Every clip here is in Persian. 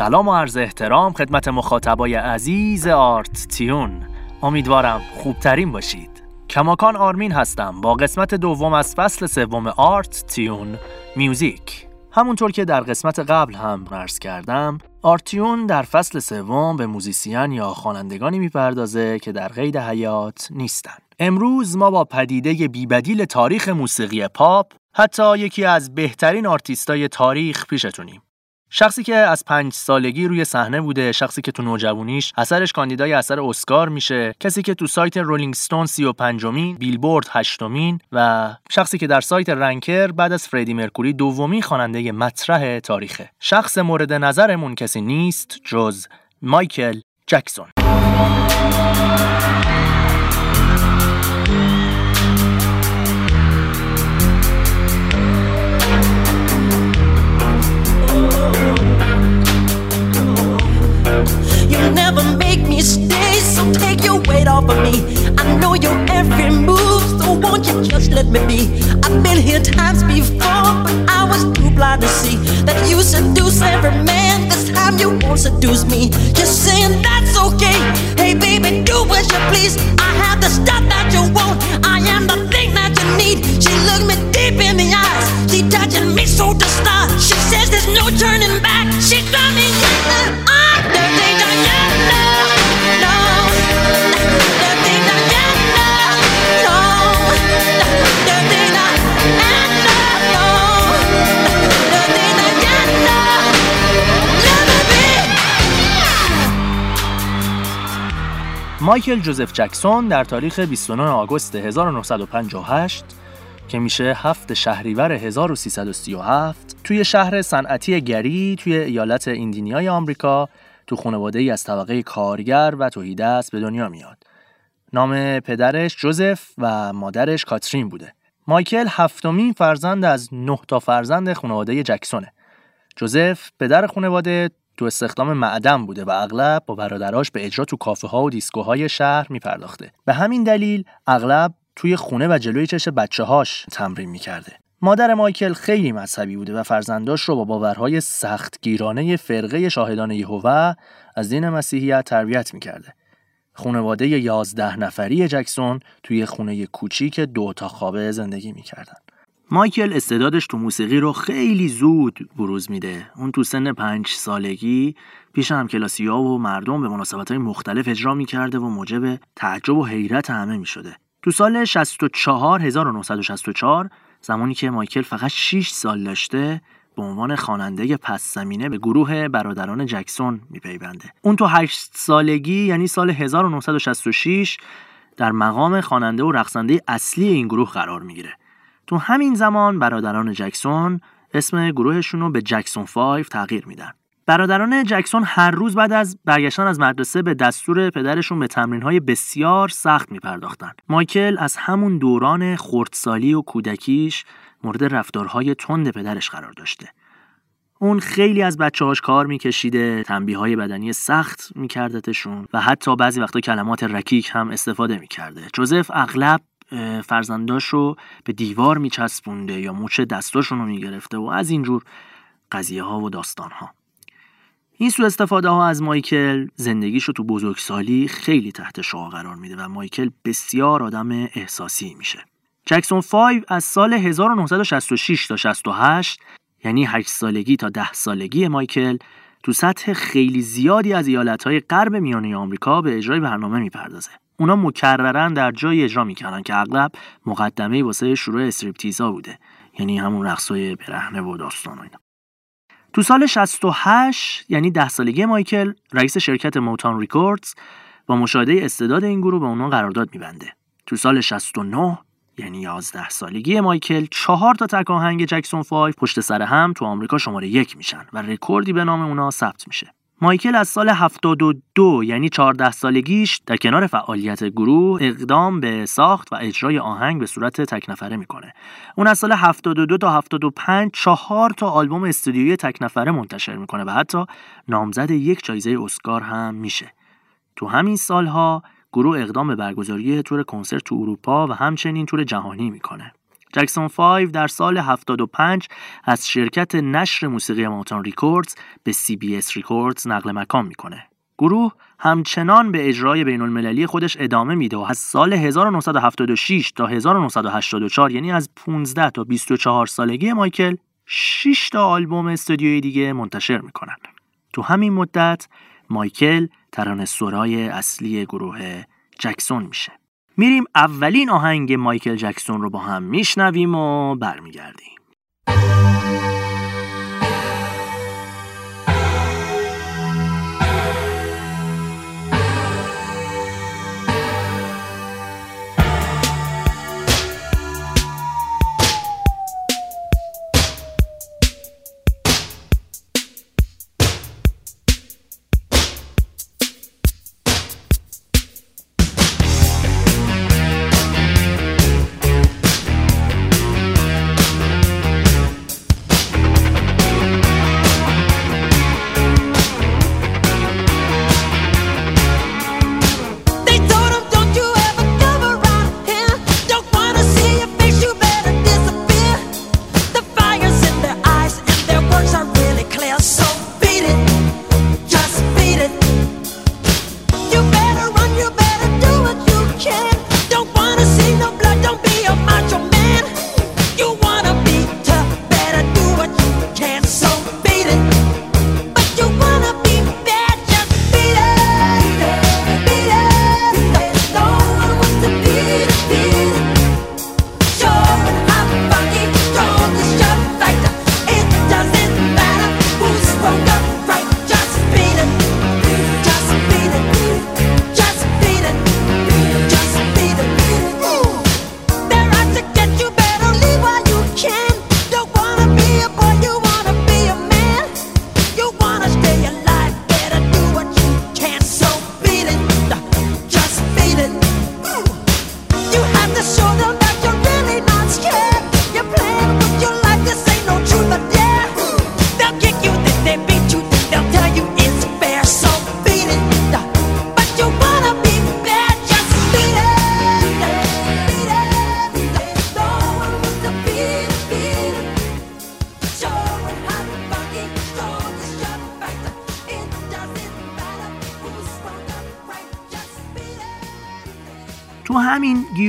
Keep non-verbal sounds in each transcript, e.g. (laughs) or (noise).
سلام و عرض احترام خدمت مخاطبای عزیز آرت تیون. امیدوارم خوبترین باشید. کماکان آرمین هستم با قسمت دوم از فصل سوم آرت تیون میوزیک. همونطور که در قسمت قبل هم عرض کردم آرتیون در فصل سوم به موزیسین یا خوانندگانی می‌پردازه که در قید حیات نیستن. امروز ما با پدیده بی‌بدیل تاریخ موسیقی پاپ حتی یکی از بهترین آرتیستای تاریخ پیشتونیم. شخصی که از پنج سالگی روی صحنه بوده شخصی که تو نوجوانیش اثرش کاندیدای اثر اسکار میشه کسی که تو سایت رولینگ ستون 35 مین بیلبورد هشتمین و شخصی که در سایت رنکر بعد از فردی مرکوری دومین خواننده مطرح تاریخه. شخص مورد نظرمون کسی نیست جز مایکل جکسون. Weight off of me. I know your every move, so won't you just let me be? I've been here times before, but I was too blind to see that you seduce every man. This time you won't seduce me. Just saying that's okay. Hey baby, do what you please. I have the stuff that you want. I am the thing that you need. She looked me deep in the eyes. She touching me so to start. She says there's no turning back. She running. I'm the مایکل جوزف جکسون در تاریخ 29 آگوست 1958 که میشه هفت شهریور 1337 توی شهر صنعتی گری توی ایالت ایندینیای آمریکا تو خانواده ای از طبقه کارگر و است به دنیا میاد. نام پدرش جوزف و مادرش کاترین بوده. مایکل هفتمین فرزند از نه تا فرزند خانواده جکسونه. جوزف پدر خانواده تو استخدام معدن بوده و اغلب با برادراش به اجرا تو کافه ها و دیسکوهای شهر میپرداخته. به همین دلیل اغلب توی خونه و جلوی چش بچه هاش تمرین می‌کرده. مادر مایکل خیلی مذهبی بوده و فرزنداش رو با باورهای سختگیرانه فرقه شاهدان یهوه از دین مسیحیت تربیت می‌کرده. خانواده یازده نفری جکسون توی خونه کوچیک دو تا خوابه زندگی می‌کردن. مایکل استعدادش تو موسیقی رو خیلی زود بروز میده. اون تو سن پنج سالگی پیش هم کلاسی ها و مردم به مناسبت های مختلف اجرا می‌کرده و موجب تعجب و حیرت همه می‌شده. تو سال 64 1964 زمانی که مایکل فقط 6 سال داشته به عنوان خواننده پس زمینه به گروه برادران جکسون میپیونده. اون تو 8 سالگی یعنی سال 1966 در مقام خواننده و رقصنده اصلی این گروه قرار می‌گیره. تو همین زمان برادران جکسون اسم گروهشون رو به جکسون 5 تغییر میدن. برادران جکسون هر روز بعد از برگشتن از مدرسه به دستور پدرشون به تمرینهای بسیار سخت میپرداختن. مایکل از همون دوران خردسالی و کودکیش مورد رفتارهای تند پدرش قرار داشته. اون خیلی از بچه هاش کار میکشیده تنبیه های بدنی سخت میکردتشون و حتی بعضی وقتا کلمات رکیک هم استفاده می‌کرده جوزف اغلب فرزنداش رو به دیوار میچسبونده یا مچ دستاشون رو می‌گرفته و از اینجور قضیه ها و داستان ها این سو استفاده ها از مایکل زندگیش رو تو بزرگسالی خیلی تحت شعا قرار میده و مایکل بسیار آدم احساسی میشه. جکسون 5 از سال 1966 تا 68 یعنی 8 سالگی تا 10 سالگی مایکل تو سطح خیلی زیادی از ایالتهای غرب میانه آمریکا به اجرای برنامه می‌پردازه. اونا مکررن در جای اجرا می‌کردن که اغلب مقدمه واسه شروع استریپتیزا بوده. یعنی همون رقصای برهنه و داستان و اینا. تو سال 68 یعنی ده سالگی مایکل رئیس شرکت موتان ریکوردز با مشاهده استعداد این گروه به اونها قرارداد میبنده. تو سال 69 یعنی 11 سالگی مایکل چهار تا تک آهنگ جکسون 5 پشت سر هم تو آمریکا شماره یک میشن و رکوردی به نام اونا ثبت میشه. مایکل از سال 72 یعنی 14 سالگیش در کنار فعالیت گروه اقدام به ساخت و اجرای آهنگ به صورت تک نفره می‌کنه. اون از سال 72 تا 75 چهار تا آلبوم استودیویی تک نفره منتشر می‌کنه و حتی نامزد یک جایزه اسکار هم میشه. تو همین سالها گروه اقدام به برگزاری تور کنسرت تو اروپا و همچنین تور جهانی می‌کنه. جکسون 5 در سال 75 از شرکت نشر موسیقی Motown Records به CBS Records نقل مکان می‌کنه. گروه همچنان به اجرای بین المللی خودش ادامه میده و از سال 1976 تا 1984 یعنی از 15 تا 24 سالگی مایکل 6 تا آلبوم استودیویی دیگه منتشر می‌کنن. تو همین مدت مایکل ترانه سرای اصلی گروه جکسون میشه. میریم اولین آهنگ مایکل جکسون رو با هم میشنویم و برمیگردیم.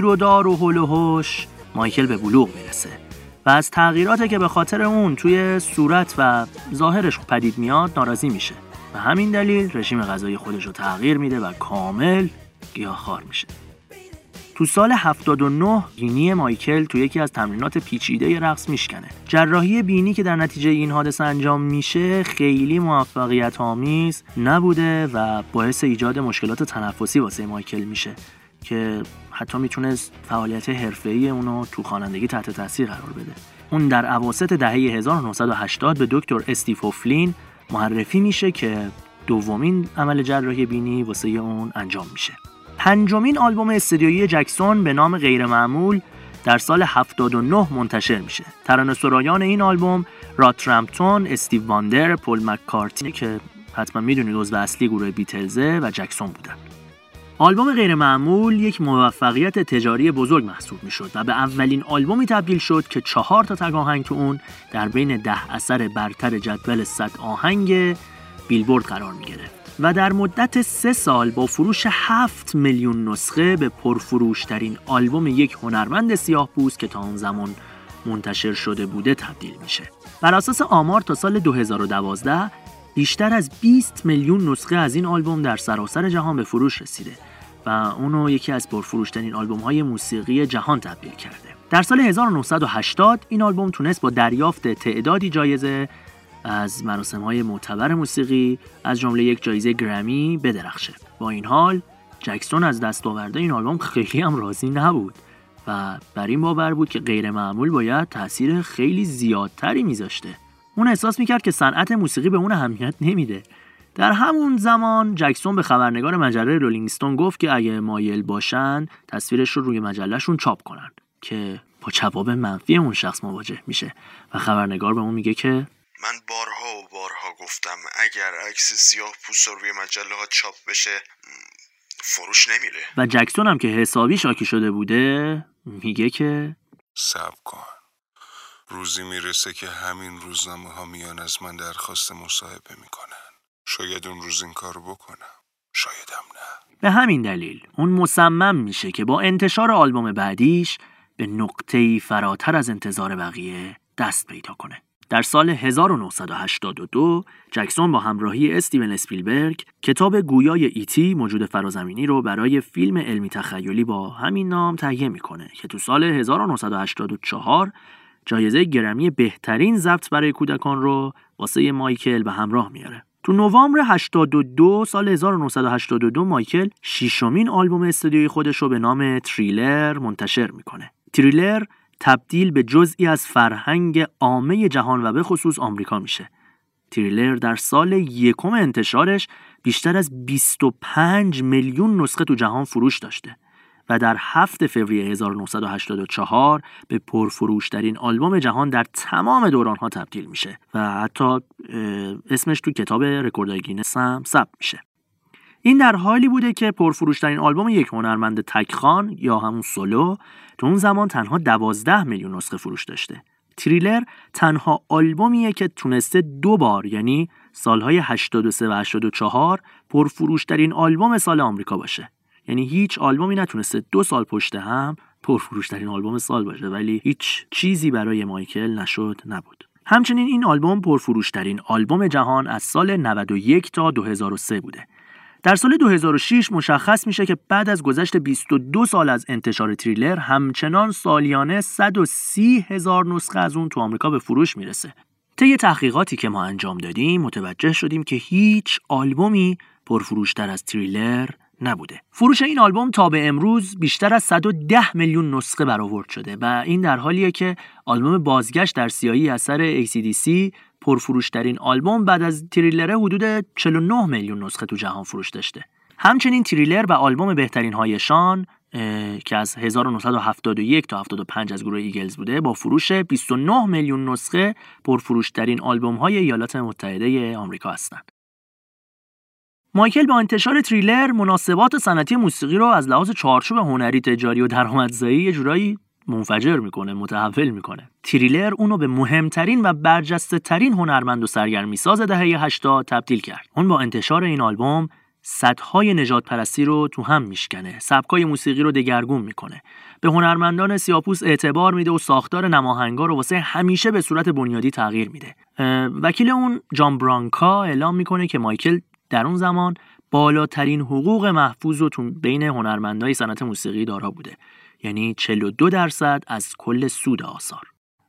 همین گیرودار و هل و مایکل به بلوغ می‌رسه و از تغییراتی که به خاطر اون توی صورت و ظاهرش پدید میاد ناراضی میشه و همین دلیل رژیم غذایی خودش رو تغییر میده و کامل گیاهخوار میشه تو سال 79 بینی مایکل تو یکی از تمرینات پیچیده رقص میشکنه. جراحی بینی که در نتیجه این حادثه انجام میشه خیلی موفقیت آمیز نبوده و باعث ایجاد مشکلات تنفسی واسه مایکل میشه که حتی می‌تونست فعالیت حرفه‌ای اونو تو خوانندگی تحت تاثیر قرار بده. اون در اواسط دهه 1980 به دکتر استیفوفلین معرفی میشه که دومین عمل جراحی بینی واسه اون انجام میشه. پنجمین آلبوم استودیویی جکسون به نام غیرمعمول در سال 79 منتشر میشه. ترانه سرایان این آلبوم راترامپتون، استیو واندر، پل مککارتی که حتما می‌دونید عضو اصلی گروه بیتلزه و جکسون بودن. آلبوم غیرمعمول یک موفقیت تجاری بزرگ محسوب می‌شد و به اولین آلبومی تبدیل شد که چهار تا تگ آهنگ تو اون در بین ده اثر برتر جدول 100 آهنگ بیلبورد قرار می گرفت. و در مدت سه سال با فروش 7 میلیون نسخه به پرفروشترین آلبوم یک هنرمند سیاه پوست که تا اون زمان منتشر شده بوده تبدیل میشه. بر اساس آمار تا سال 2012 بیشتر از 20 میلیون نسخه از این آلبوم در سراسر جهان به فروش رسیده و اونو یکی از پرفروشترین آلبوم های موسیقی جهان تبدیل کرده. در سال 1980 این آلبوم تونست با دریافت تعدادی جایزه از مراسم های معتبر موسیقی از جمله یک جایزه گرمی بدرخشه. با این حال جکسون از دستاورده این آلبوم خیلی هم راضی نبود و بر این باور بود که غیر معمول باید تاثیر خیلی زیادتری میذاشته. اون احساس می‌کرد که صنعت موسیقی به اون اهمیت نمیده. در همون زمان جکسون به خبرنگار مجله رولینگستون گفت که اگه مایل باشن تصویرش رو روی مجلهشون چاپ کنن که با جواب منفی اون شخص مواجه میشه. و خبرنگار به اون میگه که من بارها و بارها گفتم اگر عکس سیاه پوست روی مجله ها چاپ بشه فروش نمیره. و جکسون هم که حسابی شاکی شده بوده میگه که سب کن. روزی می‌رسه که همین روزنامه ها میان از من درخواست مصاحبه می‌کنن. شاید اون روز این کار بکنم شایدم نه به همین دلیل اون مصمم میشه که با انتشار آلبوم بعدیش به نقطه‌ای فراتر از انتظار بقیه دست پیدا کنه. در سال 1982 جکسون با همراهی استیون اسپیلبرگ کتاب گویای ایتی موجود فرازمینی رو برای فیلم علمی تخیلی با همین نام تهیه می‌کنه که تو سال 1984 جایزه گرمی بهترین ضبط برای کودکان رو واسه مایکل به همراه میاره. تو نوامبر 82 سال 1982 مایکل شیشمین آلبوم استودیویی خودش رو به نام تریلر منتشر می‌کنه. تریلر تبدیل به جزئی از فرهنگ عامه جهان و به خصوص آمریکا میشه. تریلر در سال یکم انتشارش بیشتر از 25 میلیون نسخه تو جهان فروش داشته و در 7 فوریه 1984 به پرفروشترین آلبوم جهان در تمام دورانها تبدیل میشه و حتی اسمش تو کتاب رکوردهای گینس هم ثبت میشه. این در حالی بوده که پرفروشترین آلبوم یک هنرمند تک‌خوان یا همون سولو تو اون زمان تنها 12 میلیون نسخه فروش داشته. تریلر تنها آلبومیه که تونسته دو بار یعنی سالهای 83 و 84 پرفروشترین آلبوم سال آمریکا باشه. یعنی هیچ آلبومی نتونسته دو سال پشت هم پرفروشترین آلبوم سال باشه ولی هیچ چیزی برای مایکل نشد نبود. همچنین این آلبوم پرفروشترین آلبوم جهان از سال 91 تا 2003 بوده در سال 2006 مشخص میشه که بعد از گذشت 22 سال از انتشار تریلر همچنان سالیانه 130 هزار نسخه از اون تو آمریکا به فروش می‌رسه. طی تحقیقاتی که ما انجام دادیم متوجه شدیم که هیچ آلبومی پرفروشتر از تریلر نبوده. فروش این آلبوم تا به امروز بیشتر از 110 میلیون نسخه برآورد شده و این در حالیه که آلبوم بازگشت در سیاهی اثر AC/DC پرفروشترین آلبوم بعد از تریلره حدود 49 میلیون نسخه تو جهان فروش داشته. همچنین تریلر و آلبوم بهترین هایشان که از 1971 تا 75 از گروه ایگلز بوده با فروش 29 میلیون نسخه پرفروشترین آلبوم های ایالات متحده آمریکا هستند. مایکل با انتشار تریلر مناسبات صنعتی موسیقی رو از لحاظ چارچوب هنری تجاری و درآمدزایی یه جورایی منفجر می‌کنه متحول می‌کنه. تریلر اونو به مهمترین و برجسته ترین هنرمند و سرگرمی ساز دهه 80 تبدیل کرد. اون با انتشار این آلبوم صدهای نجات پرستی رو تو هم میشکنه سبکای موسیقی رو دگرگون می‌کنه. به هنرمندان سیاه‌پوست اعتبار میده و ساختار نماهنگا رو واسه همیشه به صورت بنیادی تغییر میده. وکیل اون جان برانکا اعلام می‌کنه که مایکل در اون زمان بالاترین حقوق محفوظ رو تو بین هنرمندای صنعت موسیقی دارا بوده یعنی 42 درصد از کل سود آثار.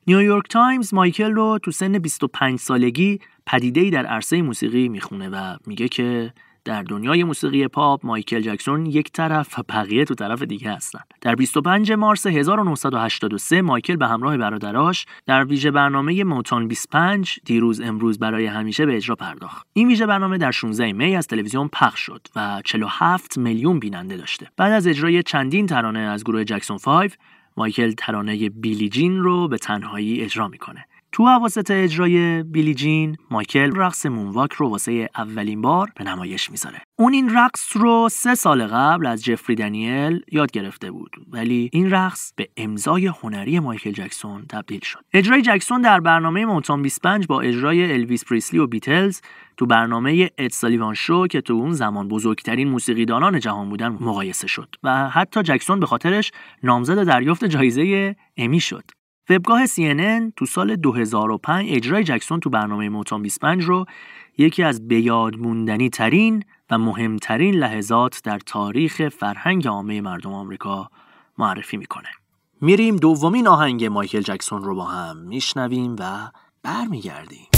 نیویورک تایمز مایکل رو تو سن 25 سالگی پدیده‌ای در عرصه موسیقی می‌خونه و میگه که در دنیای موسیقی پاپ مایکل جکسون یک طرف و بقیه تو طرف دیگه هستن. در 25 مارس 1983 مایکل به همراه برادراش در ویژه برنامه Motown 25 دیروز امروز برای همیشه به اجرا پرداخت. این ویژه برنامه در 16 می از تلویزیون پخش شد و 47 میلیون بیننده داشته. بعد از اجرای چندین ترانه از گروه جکسون 5 مایکل ترانه بیلی جین رو به تنهایی اجرا می‌کنه. تو حواست اجرای بیلی جین مایکل رقص moonwalk رو واسه اولین بار به نمایش می‌ذاره. اون این رقص رو سه سال قبل از جفری دانیل یاد گرفته بود ولی این رقص به امضای هنری مایکل جکسون تبدیل شد. اجرای جکسون در برنامه موتاون 25 با اجرای الویس پریسلی و بیتلز تو برنامه اد سالیوان شو که تو اون زمان بزرگترین موسیقیدانان جهان بودن مقایسه شد و حتی جکسون به خاطرش نامزد دریافت جایزه امی شد. وبگاه CNN تو سال 2005 اجرای جکسون تو برنامه موتان 25 رو یکی از بیاد موندنی ترین و مهمترین لحظات در تاریخ فرهنگ عامه مردم آمریکا معرفی می‌کنه. میریم دومین آهنگ مایکل جکسون رو با هم میشنویم و برمیگردیم.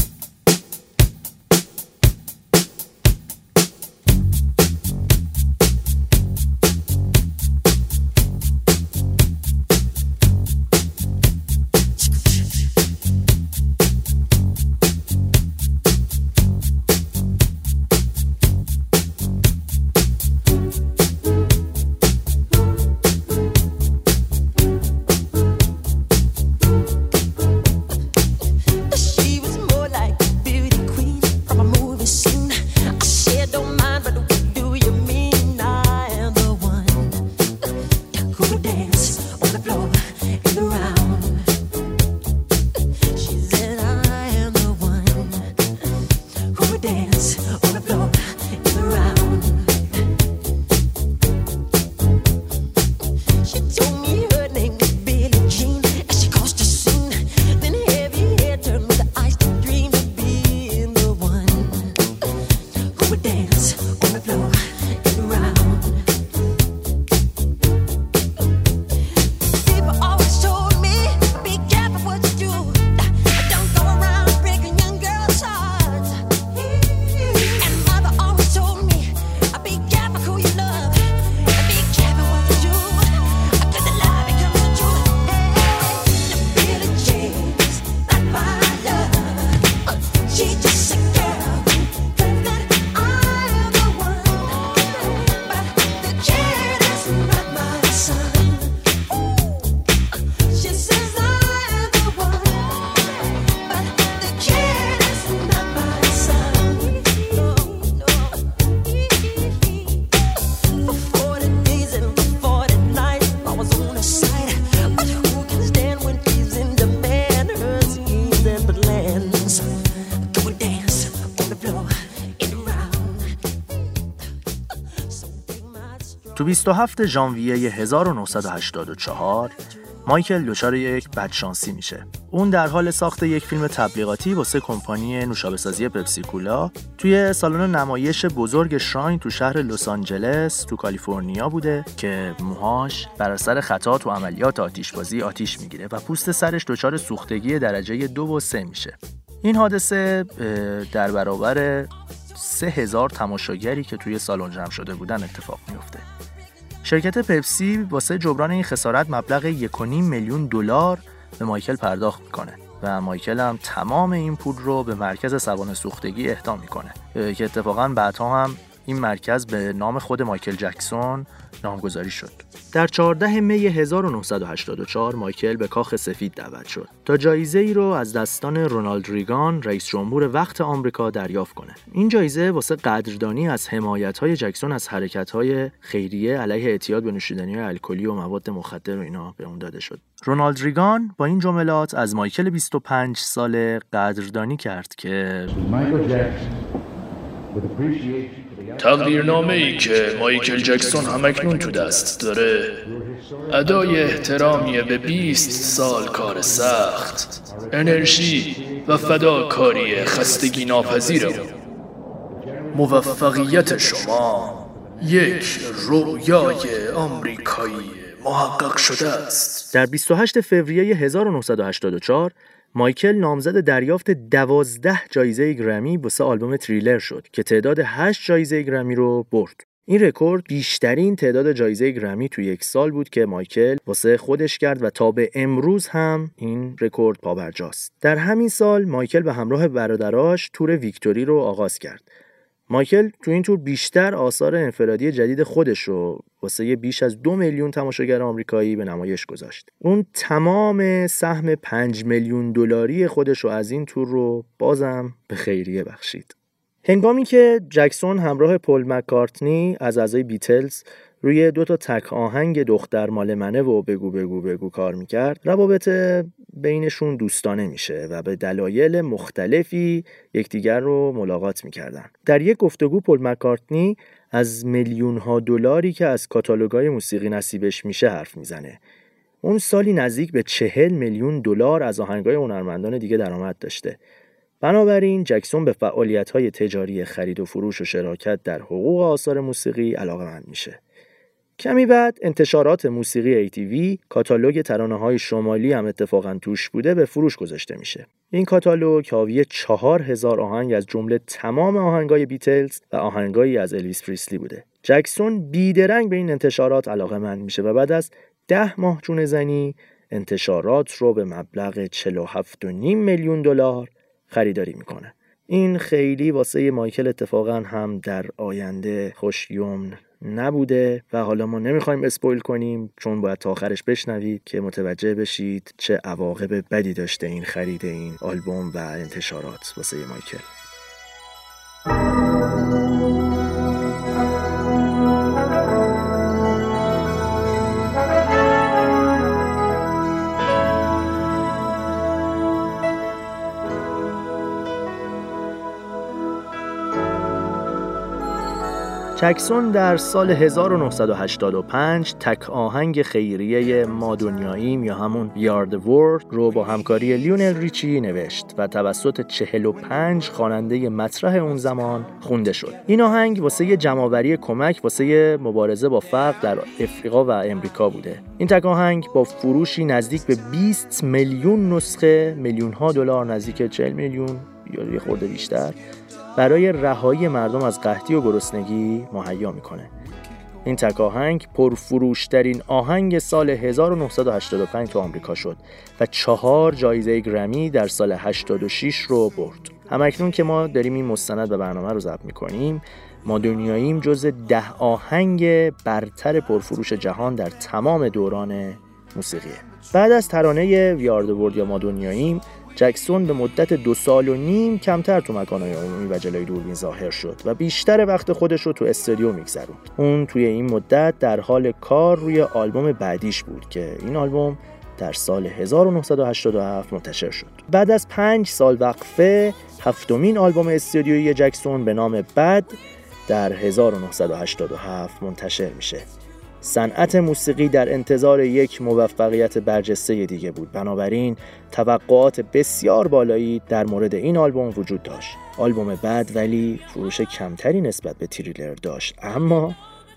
تو 27 ژانویه 1984 مایکل دچار یک بدشانسی میشه. اون در حال ساخت یک فیلم تبلیغاتی واسه کمپانی نوشابه‌سازی پپسی کولا توی سالن نمایش بزرگ شراین تو شهر لس آنجلس تو کالیفرنیا بوده که موهاش بر اثر خطا تو عملیات آتیشبازی آتیش می‌گیره و پوست سرش دچار سوختگی درجه دو و سه میشه. این حادثه در برابر سه هزار تماشاگری که توی سالن جمع شده بودن اتفاق میفته. شرکت پپسی واسه جبران این خسارت مبلغ 1.5 میلیون دلار به مایکل پرداخت می‌کنه و مایکل هم تمام این پول رو به مرکز سوان سوختگی اهدا می‌کنه که اتفاقا بعدها هم این مرکز به نام خود مایکل جکسون نامگذاری شد. در 14 می 1984 مایکل به کاخ سفید دعوت شد تا جایزه ای رو از دستان رونالد ریگان رئیس جمهور وقت آمریکا دریافت کنه. این جایزه واسه قدردانی از حمایت های جکسون از حرکت های خیریه علیه اعتیاد به نوشیدنی الکلی و مواد مخدر و اینا به اون داده شد. رونالد ریگان با این جملات از مایکل 25 ساله قدردانی کرد که تقدیرنامه ای که مایکل جکسون همکنون تو دست داره. ادای احترامی به 20 سال کار سخت انرژی و فداکاری خستگی ناپذیر موفقیت شما یک رویای آمریکایی محقق شده است. در 28 فوریه 1984 مایکل نامزد دریافت دوازده جایزه گرمی واسه آلبوم تریلر شد که تعداد 8 جایزه گرمی رو برد. این رکورد بیشترین تعداد جایزه گرمی تو یک سال بود که مایکل واسه خودش کرد و تا به امروز هم این رکورد پابرجاست. در همین سال مایکل به همراه برادراش تور ویکتوری رو آغاز کرد مایکل تو این تور بیشتر آثار انفرادی جدید خودش رو واسه بیش از دو میلیون تماشاگر آمریکایی به نمایش گذاشت. اون تمام سهم پنج میلیون دلاری خودش رو از این تور رو بازم به خیریه بخشید. هنگامی که جکسون همراه پل مکارتنی از اعضای بیتلز روی دو تا تک آهنگ دختر مال منه و بگو بگو بگو کار می‌کرد. روابط بینشون دوستانه میشه و به دلایل مختلفی یکدیگر رو ملاقات می‌کردن. در یک گفتگو پل مکارتنی از میلیون ها دلاری که از کاتالوگای موسیقی نصیبش میشه حرف می‌زنه. اون سالی نزدیک به چهل میلیون دلار از آهنگای هنرمندان دیگه درآمد داشته. بنابراین جکسون به فعالیت های تجاری خرید و فروش و شراکت در حقوق آثار موسیقی علاقه‌مند میشه. کمی بعد انتشارات موسیقی ATV کاتالوگ ترانه های شمالی هم اتفاقا توش بوده به فروش گذاشته میشه. این کاتالوگ حاوی چهار هزار آهنگ از جمله تمام آهنگای بیتلز و آهنگایی از الویس پریسلی بوده. جکسون بیدرنگ به این انتشارات علاقه‌مند میشه و بعد از ده ماه چونه زنی انتشارات رو به مبلغ 47.5 میلیون دلار خریداری می‌کنه. این خیلی واسه مایکل اتفاقا هم در آینده خوشیوم نبوده و حالا ما نمی‌خوایم اسپویل کنیم چون باید تا آخرش بشنوید که متوجه بشید چه عواقب بدی داشته این خرید این آلبوم و انتشارات واسه مایکل. جکسون در سال 1985 تک آهنگ خیریه ما دنیاییم یا همون یارد ورد رو با همکاری لیونل ریچی نوشت و توسط 45 خواننده مطرح اون زمان خونده شد. این آهنگ واسه جمعآوری کمک واسه مبارزه با فقر در افریقا و امریکا بوده. این تک آهنگ با فروشی نزدیک به 20 میلیون نسخه میلیون ها دلار نزدیک 40 میلیون یا یه خورده بیشتر برای رهایی مردم از قحطی و گرسنگی مهیا می‌کنه. این تک آهنگ پرفروشترین آهنگ سال 1985 تو آمریکا شد و چهار جایزه گرمی در سال 86 رو برد. همکنون که ما داریم این مستند و برنامه رو ضبط می‌کنیم ما دنیاییم جز ده آهنگ برتر پرفروش جهان در تمام دوران موسیقیه بعد از ترانه ویارد یا ما دنیاییم جکسون به مدت دو سال و نیم کمتر تو مکانهای عمومی و جلوی دوربین ظاهر شد و بیشتر وقت خودش رو تو استودیو میگذروند. اون توی این مدت در حال کار روی آلبوم بعدیش بود که این آلبوم در سال 1987 منتشر شد. بعد از پنج سال وقفه هفتمین آلبوم استودیویی جکسون به نام بد در 1987 منتشر میشه. صنعت موسیقی در انتظار یک موفقیت برجسته دیگه بود. بنابراین توقعات بسیار بالایی در مورد این آلبوم وجود داشت. آلبوم بعد ولی فروش کمتری نسبت به تریلر داشت. اما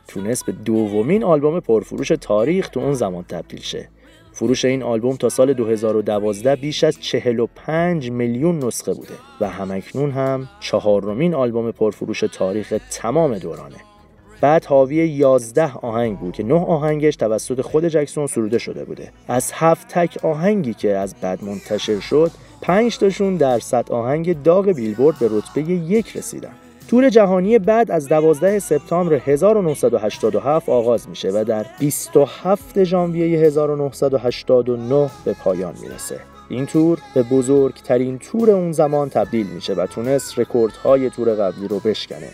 تونست به دومین آلبوم پرفروش تاریخ تو اون زمان تبدیل شه. فروش این آلبوم تا سال 2012 بیش از 45 میلیون نسخه بوده و همکنون هم چهارمین آلبوم پرفروش تاریخ تمام دورانه. Bad حاوی 11 آهنگ بود که نه آهنگش توسط خود جکسون سروده شده بوده از هفت تک آهنگی که از Bad منتشر شد پنج تاشون در صد آهنگ داغ بیلبورد به رتبه یک رسیدن تور جهانی Bad از 12 سپتامبر 1987 آغاز میشه و در 27 ژانویه 1989 به پایان می‌رسه. این تور به بزرگترین تور اون زمان تبدیل میشه و تونست رکوردهای تور قبلی رو بشکنه.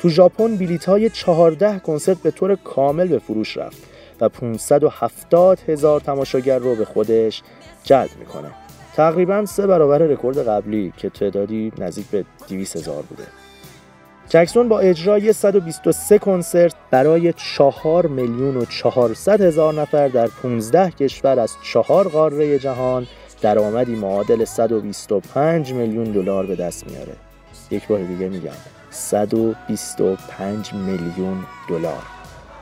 تو ژاپن بلیت های 14 کنسرت به طور کامل به فروش رفت و 570 هزار تماشاگر رو به خودش جلب می‌کنه. تقریبا سه برابر رکورد قبلی که تعدادی نزدیک به 200 هزار بوده. جکسون با اجرای 123 کنسرت برای 4 میلیون و 400 هزار نفر در 15 کشور از چهار قاره جهان درآمدی معادل 125 میلیون دلار به دست میاره. یک بار دیگه میگم 125 میلیون دلار.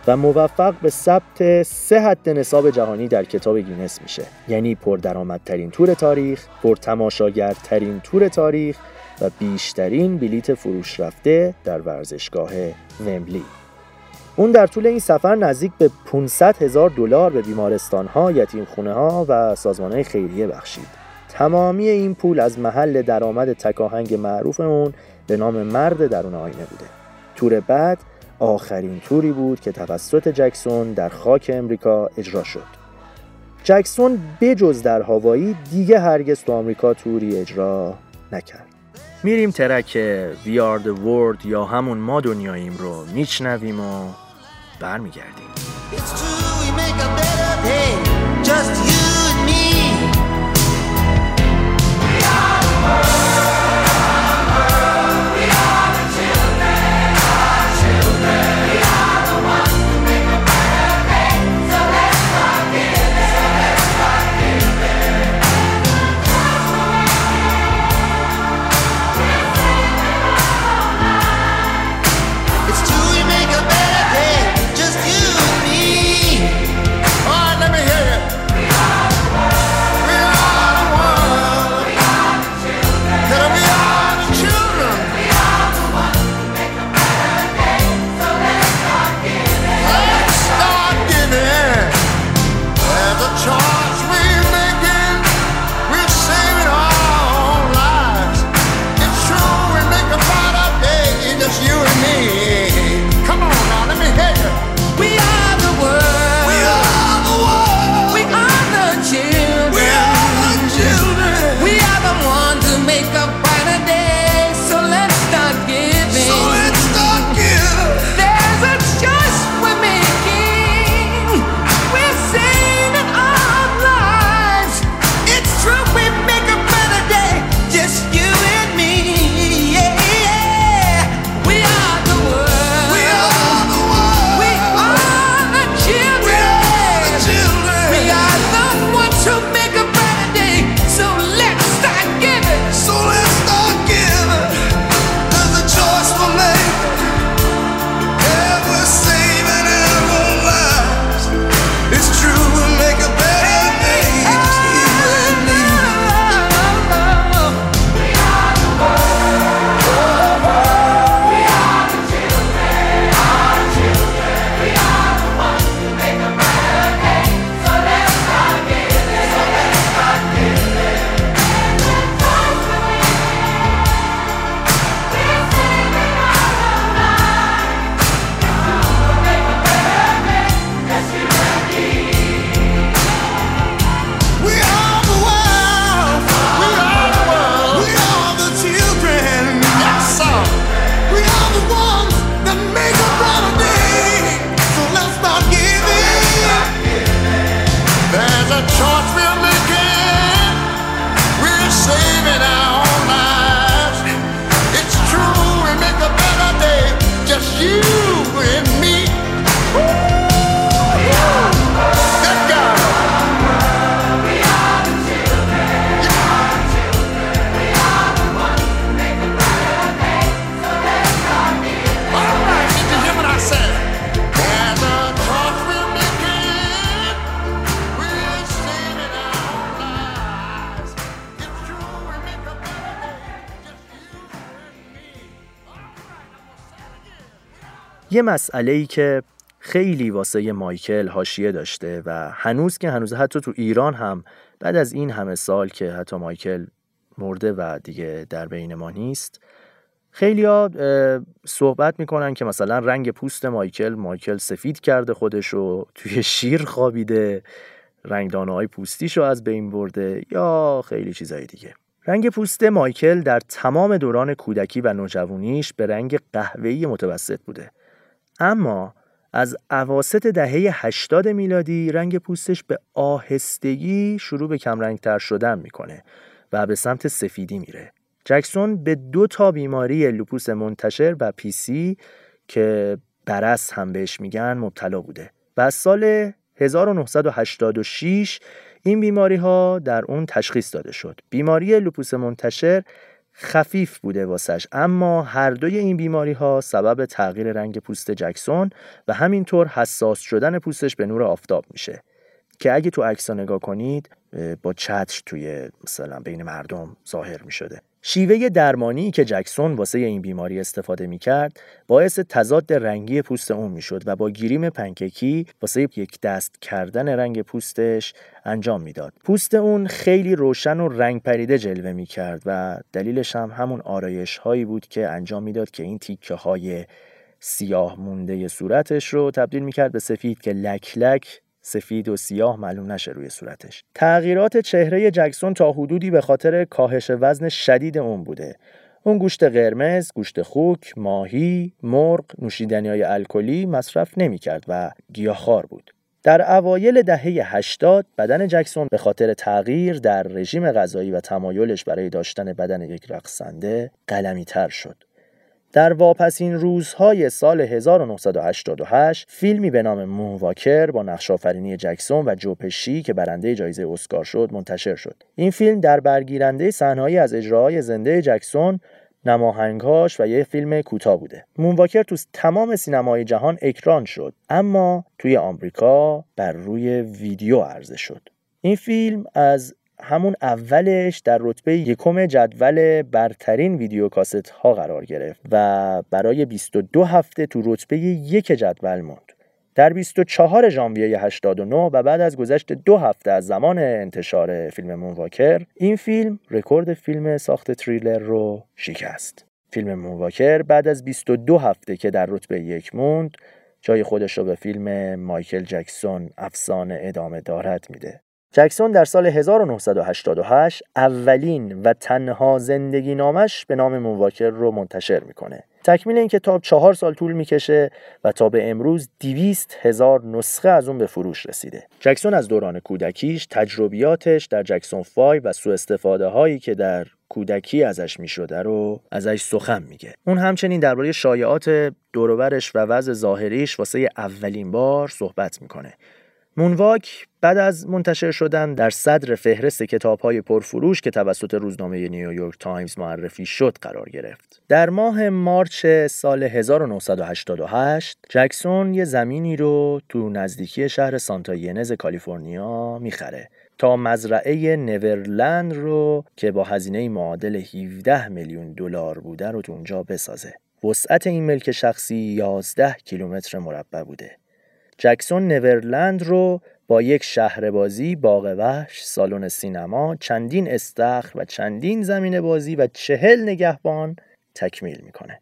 و موفق به ثبت سه حد نصاب جهانی در کتاب گینس میشه. یعنی پردرآمدترین تور تاریخ پرتماشاگرترین تور تاریخ و بیشترین بلیت فروش رفته در ورزشگاه ومبلی. اون در طول این سفر نزدیک به 500 هزار دلار به بیمارستان ها، یتیم خونه ها و سازمان های خیریه بخشید. تمامی این پول از محل درآمد تکاهنگ معروف اون به نام مرد درون آینه بوده تور بعد آخرین توری بود که توسط جکسون در خاک امریکا اجرا شد جکسون بجز در هاوایی دیگه هرگز تو آمریکا توری اجرا نکرد میریم ترک We Are The World یا همون ما دنیاییم رو میشنویم و برمیگردیم Just you and me. We are the world. یه مسئله ای که خیلی واسه مایکل حاشیه داشته و هنوز که هنوز حتی تو ایران هم بعد از این همه سال که حتی مایکل مرده و دیگه در بین ما نیست خیلی ها صحبت می‌کنن که مثلا رنگ پوست مایکل مایکل سفید کرده خودشو توی شیر خوابیده رنگدانه های پوستیشو از بین برده یا خیلی چیزهای دیگه. رنگ پوست مایکل در تمام دوران کودکی و نوجوانیش به رنگ قهوه‌ای متوسط بوده. اما از عواست دهه 80 میلادی رنگ پوستش به آهستگی شروع به کمرنگتر شدن می‌کنه و به سمت سفیدی میره. جکسون به دو تا بیماری لوپوس منتشر و پیسی که برس هم بهش میگن مبتلا بوده و از سال 1986 این بیماری ها در اون تشخیص داده شد. بیماری لوپوس منتشر خفیف بوده واسش. اما هر دوی این بیماری ها سبب تغییر رنگ پوست جکسون و همینطور حساس شدن پوستش به نور آفتاب میشه. که اگه تو عکس نگاه کنید با چتر توی مثلا بین مردم ظاهر می شده. شیوه درمانی که جکسون واسه این بیماری استفاده می کرد باعث تضاد رنگی پوست اون می شد و با گیریم پنککی واسه یک دست کردن رنگ پوستش انجام می‌داد. پوست اون خیلی روشن و رنگ پریده جلوه می کرد و دلیلش هم همون آرایش هایی بود که انجام می‌داد که این تیکه های سیاه مونده صورتش رو تبدیل می کرد به سفید که لک لک سفید و سیاه معلوم نشه روی صورتش تغییرات چهره جکسون تا حدودی به خاطر کاهش وزن شدید اون بوده اون گوشت قرمز، گوشت خوک، ماهی، مرغ، نوشیدنی های الکلی مصرف نمی کرد و گیاهخوار بود. در اوایل دهه 80 بدن جکسون به خاطر تغییر در رژیم غذایی و تمایلش برای داشتن بدن یک رقصنده قلمی تر شد. در واپسین روزهای سال 1988 فیلمی به نام مونواکر با نقش آفرینی جکسون و جوپشی که برنده جایزه اسکار شد منتشر شد. این فیلم در برگیرنده صحنه‌ای از اجراهای زنده جکسون نماهنگاش و یه فیلم کوتاه بوده. مونواکر تو تمام سینمای جهان اکران شد اما توی آمریکا بر روی ویدیو عرضه شد. این فیلم از همون اولش در رتبه یکم جدول برترین ویدیو کاست ها قرار گرفت و برای 22 هفته تو رتبه یک جدول موند. در 24 ژانویه 89 و بعد از گذشت دو هفته از زمان انتشار فیلم مونواکر این فیلم رکورد فیلم ساخت تریلر رو شکست. فیلم مونواکر بعد از 22 هفته که در رتبه یک موند جای خودش رو به فیلم مایکل جکسون افسانه ادامه دارد میده. جکسون در سال 1988 اولین و تنها زندگی نامش به نام مونواکر رو منتشر می‌کنه. تکمیل این کتاب چهار سال طول می‌کشه و تا به امروز دیویست هزار نسخه از اون به فروش رسیده. جکسون از دوران کودکیش، تجربیاتش در جکسون 5 و سوء استفاده هایی که در کودکی ازش می‌شده رو ازش سخن میگه. اون همچنین درباره شایعات دوروبرش و وضع ظاهریش واسه اولین بار صحبت می‌کنه. Moonwalk بعد از منتشر شدن در صدر فهرست کتاب های پرفروش که توسط روزنامه نیویورک تایمز معرفی شد قرار گرفت. در ماه مارچ سال 1988 جکسون یه زمینی رو تو نزدیکی شهر سانتا ینز کالیفرنیا می‌خره تا مزرعه نورلند رو که با هزینه معادل 17 میلیون دلار بوده رو تو اونجا بسازه. وسعت این ملک شخصی 11 کیلومتر مربع بوده. جکسون نورلند رو با یک شهر بازی، باغ وحش، سالن سینما، چندین استخر و چندین زمین بازی و چهل نگهبان تکمیل می‌کنه.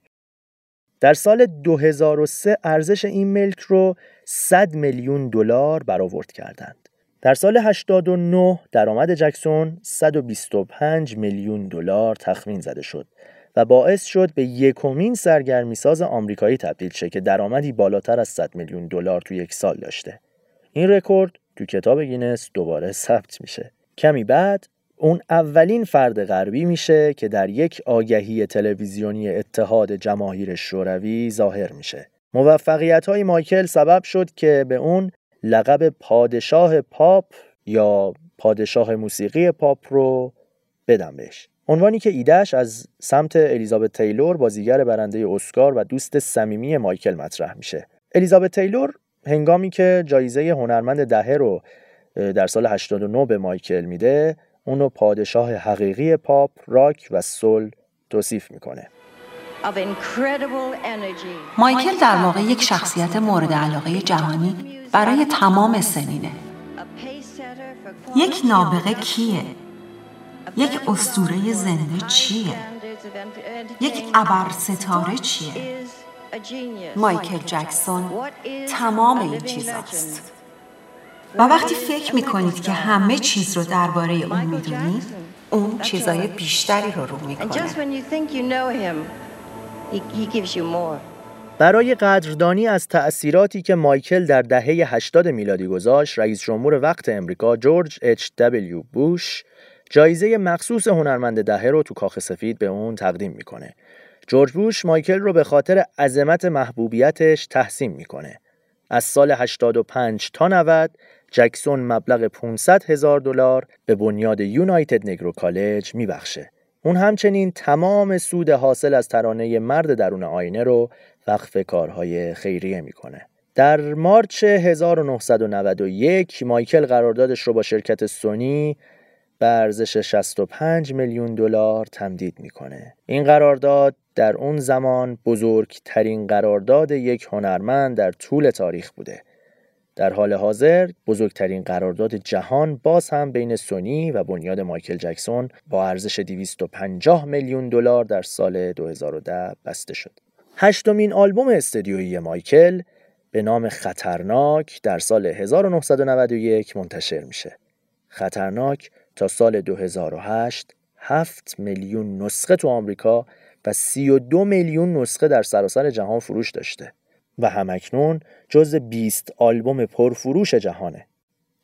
در سال 2003 ارزش این ملک رو 100 میلیون دلار برآورد کردند. در سال 89 درآمد جکسون 125 میلیون دلار تخمین زده شد و باعث شد به یکمین سرگرمی ساز آمریکایی تبدیل شه که درآمدی بالاتر از 100 میلیون دلار تو یک سال داشته. این رکورد تو کتاب گینس دوباره (laughs) ثبت میشه. کمی بعد اون اولین فرد غربی میشه که در یک آگهی تلویزیونی اتحاد جماهیر شوروی ظاهر میشه. موفقیت های مایکل سبب شد که به اون لقب پادشاه پاپ یا پادشاه موسیقی پاپ رو بدن بهش. عنوانی که ایدهش از سمت الیزابت تیلور بازیگر برنده اسکار و دوست صمیمی مایکل مطرح میشه. الیزابت تیلور هنگامی که جایزه هنرمند دهه رو در سال 89 به مایکل میده اونو پادشاه حقیقی پاپ، راک و سول توصیف می‌کنه. مایکل در واقع یک شخصیت مورد علاقه جهانی برای تمام سنینه. یک نابغه کیه؟ یک اسطوره زنده چیه؟ یک ابر ستاره چیه؟ مایکل جکسون تمام این چیزاست. و وقتی فکر می‌کنید که همه چیز رو درباره اون می‌دونید اون چیزای بیشتری رو رو می‌کنه برای قدردانی از تأثیراتی که مایکل در دهه 80 میلادی گذاشت، رئیس جمهور وقت امریکا جورج اچ دبلیو بوش جایزه مخصوص هنرمند دهه رو تو کاخ سفید به اون تقدیم می‌کنه. جورج بوش مایکل رو به خاطر عظمت محبوبیتش تحسین می‌کنه. از سال 85 تا 90 جکسون مبلغ 500 هزار دلار به بنیاد یونایتد نگرو کالج میبخشه. اون همچنین تمام سود حاصل از ترانه مرد درون آینه رو وقف کارهای خیریه می‌کنه. در مارچ 1991 مایکل قراردادش رو با شرکت سونی به ارزش 65 میلیون دلار تمدید می‌کنه. این قرارداد در اون زمان بزرگترین قرارداد یک هنرمند در طول تاریخ بوده. در حال حاضر بزرگترین قرارداد جهان باز هم بین سونی و بنیاد مایکل جکسون با ارزش 250 میلیون دلار در سال 2010 بسته شد. هشتمین آلبوم استدیویی مایکل به نام خطرناک در سال 1991 منتشر میشه. خطرناک تا سال 2008 7 میلیون نسخه تو آمریکا و 32 میلیون نسخه در سراسر جهان فروش داشته. و هم‌اکنون جز 20 آلبوم پرفروش جهانه.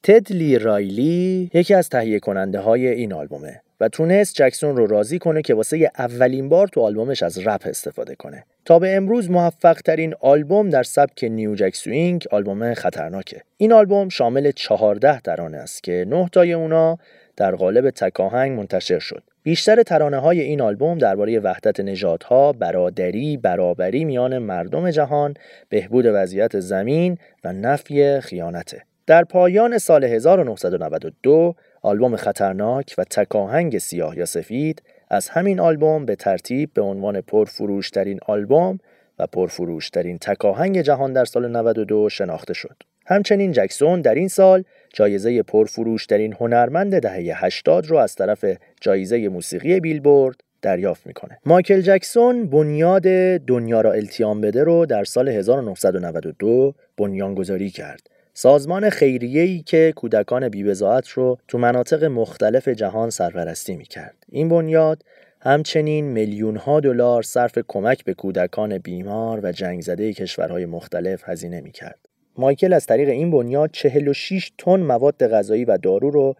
تدی رایلی یکی از تهیه کننده های این آلبومه و تونست جکسون رو راضی کنه که واسه اولین بار تو آلبومش از رپ استفاده کنه. تا به امروز موفق ترین آلبوم در سبک new jack swing آلبوم خطرناکه. این آلبوم شامل 14 ترانه است که 9 تای اونا در قالب تکاهنگ منتشر شد. بیشتر ترانه های این آلبوم درباره وحدت نژادها، برادری، برابری میان مردم جهان، بهبود وضعیت زمین و نفی خیانته. در پایان سال 1992 آلبوم خطرناک و تکاهنگ سیاه یا سفید از همین آلبوم به ترتیب به عنوان پرفروشترین آلبوم و پرفروشترین تکاهنگ جهان در سال 92 شناخته شد. همچنین جکسون در این سال جایزه پرفروشترین هنرمند دهه 80 رو از طرف جایزه موسیقی بیلبورد دریافت می‌کنه. مایکل جکسون بنیاد دنیا را التیام بده رو در سال 1992 بنیانگذاری کرد. سازمان خیریه‌ای که کودکان بیبزاعت رو تو مناطق مختلف جهان سرپرستی می‌کرد. این بنیاد همچنین میلیون ها دلار صرف کمک به کودکان بیمار و جنگ زده کشورهای مختلف هزینه می‌کرد. مایکل از طریق این بنیاد 46 تن مواد غذایی و دارو رو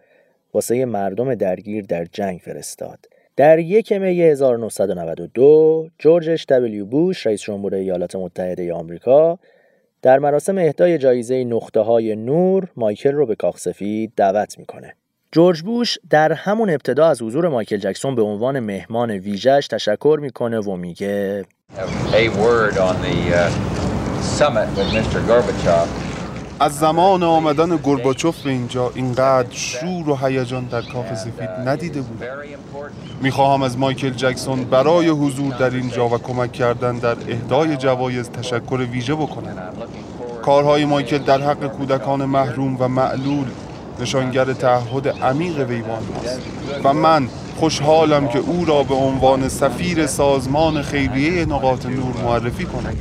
واسه مردم درگیر در جنگ فرستاد. در یک می 1992 جورج دبلیو بوش رئیس جمهور ایالات متحده آمریکا در مراسم اهدای جایزه نقطه های نور مایکل رو به کاخ سفید دعوت می‌کنه. جورج بوش در همون ابتدا از حضور مایکل جکسون به عنوان مهمان ویژش تشکر می‌کنه و میگه از زمان آمدن گرباچوف به اینجا اینقدر شور و هیجان در کاخ سفید ندیده بود. می‌خواهم از مایکل جکسون برای حضور در اینجا و کمک کردن در اهدای جوایز تشکر ویژه بکنم. کارهای مایکل در حق کودکان محروم و معلول نشانگر تعهد عمیق ویوان است و من خوشحالم که او را به عنوان سفیر سازمان خیریه نقاط نور معرفی کنم.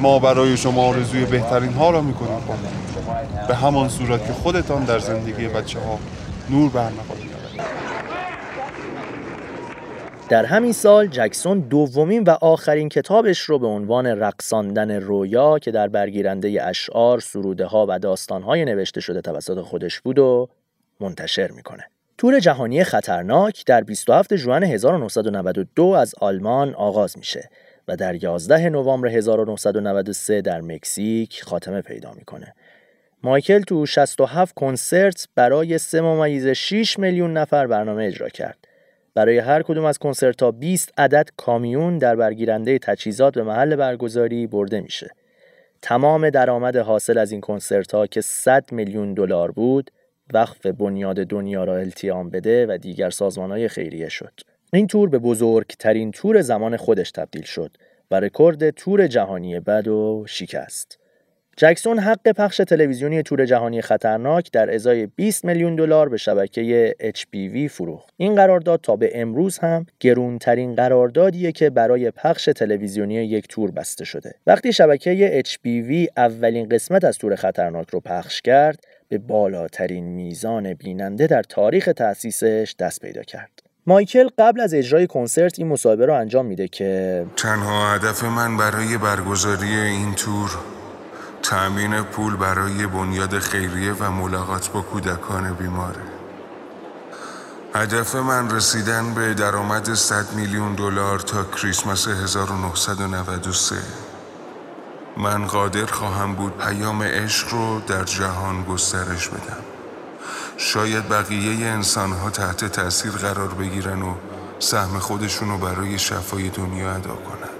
ما برای شما آرزوی بهترین ها را می‌کنیم. به همان صورت که خودتان در زندگی بچه ها نور برنهاد در همین سال جکسون دومین و آخرین کتابش رو به عنوان رقصاندن رویا که در برگیرنده اشعار، سروده ها و داستان های نوشته شده توسط خودش بود و منتشر می‌کنه. تور جهانی خطرناک در 27 ژوئن 1992 از آلمان آغاز میشه و در 11 نوامبر 1993 در مکزیک خاتمه پیدا می‌کنه. مایکل تو 67 کنسرت برای 3 ممیز 6 میلیون نفر برنامه اجرا کرد. برای هر کدوم از کنسرت ها 20 عدد کامیون در برگیرنده تجهیزات به محل برگزاری برده میشه. تمام درآمد حاصل از این کنسرت ها که 100 میلیون دلار بود وقف بنیاد دنیا را التیام بده و دیگر سازمان های خیریه شد. این تور به بزرگترین تور زمان خودش تبدیل شد و رکورد تور جهانی بد و شکست. جکسون حق پخش تلویزیونی تور جهانی خطرناک در ازای 20 میلیون دلار به شبکه HPV فروخت. این قرارداد تا به امروز هم گرونترین قراردادیه که برای پخش تلویزیونی یک تور بسته شده. وقتی شبکه HPV اولین قسمت از تور خطرناک رو پخش کرد، به بالاترین میزان بیننده در تاریخ تأسیسش دست پیدا کرد. مایکل قبل از اجرای کنسرت این مصاحبه رو انجام میده که تنها هدف من برای برگزاری این تور تأمین پول برای بنیاد خیریه و ملاقات با کودکان بیماره هدف من رسیدن به درآمد 100 میلیون دلار تا کریسمس 1993 من قادر خواهم بود پیام عشق رو در جهان گسترش بدم شاید بقیه انسان ها تحت تاثیر قرار بگیرن و سهم خودشون رو برای شفای دنیا ادا کنن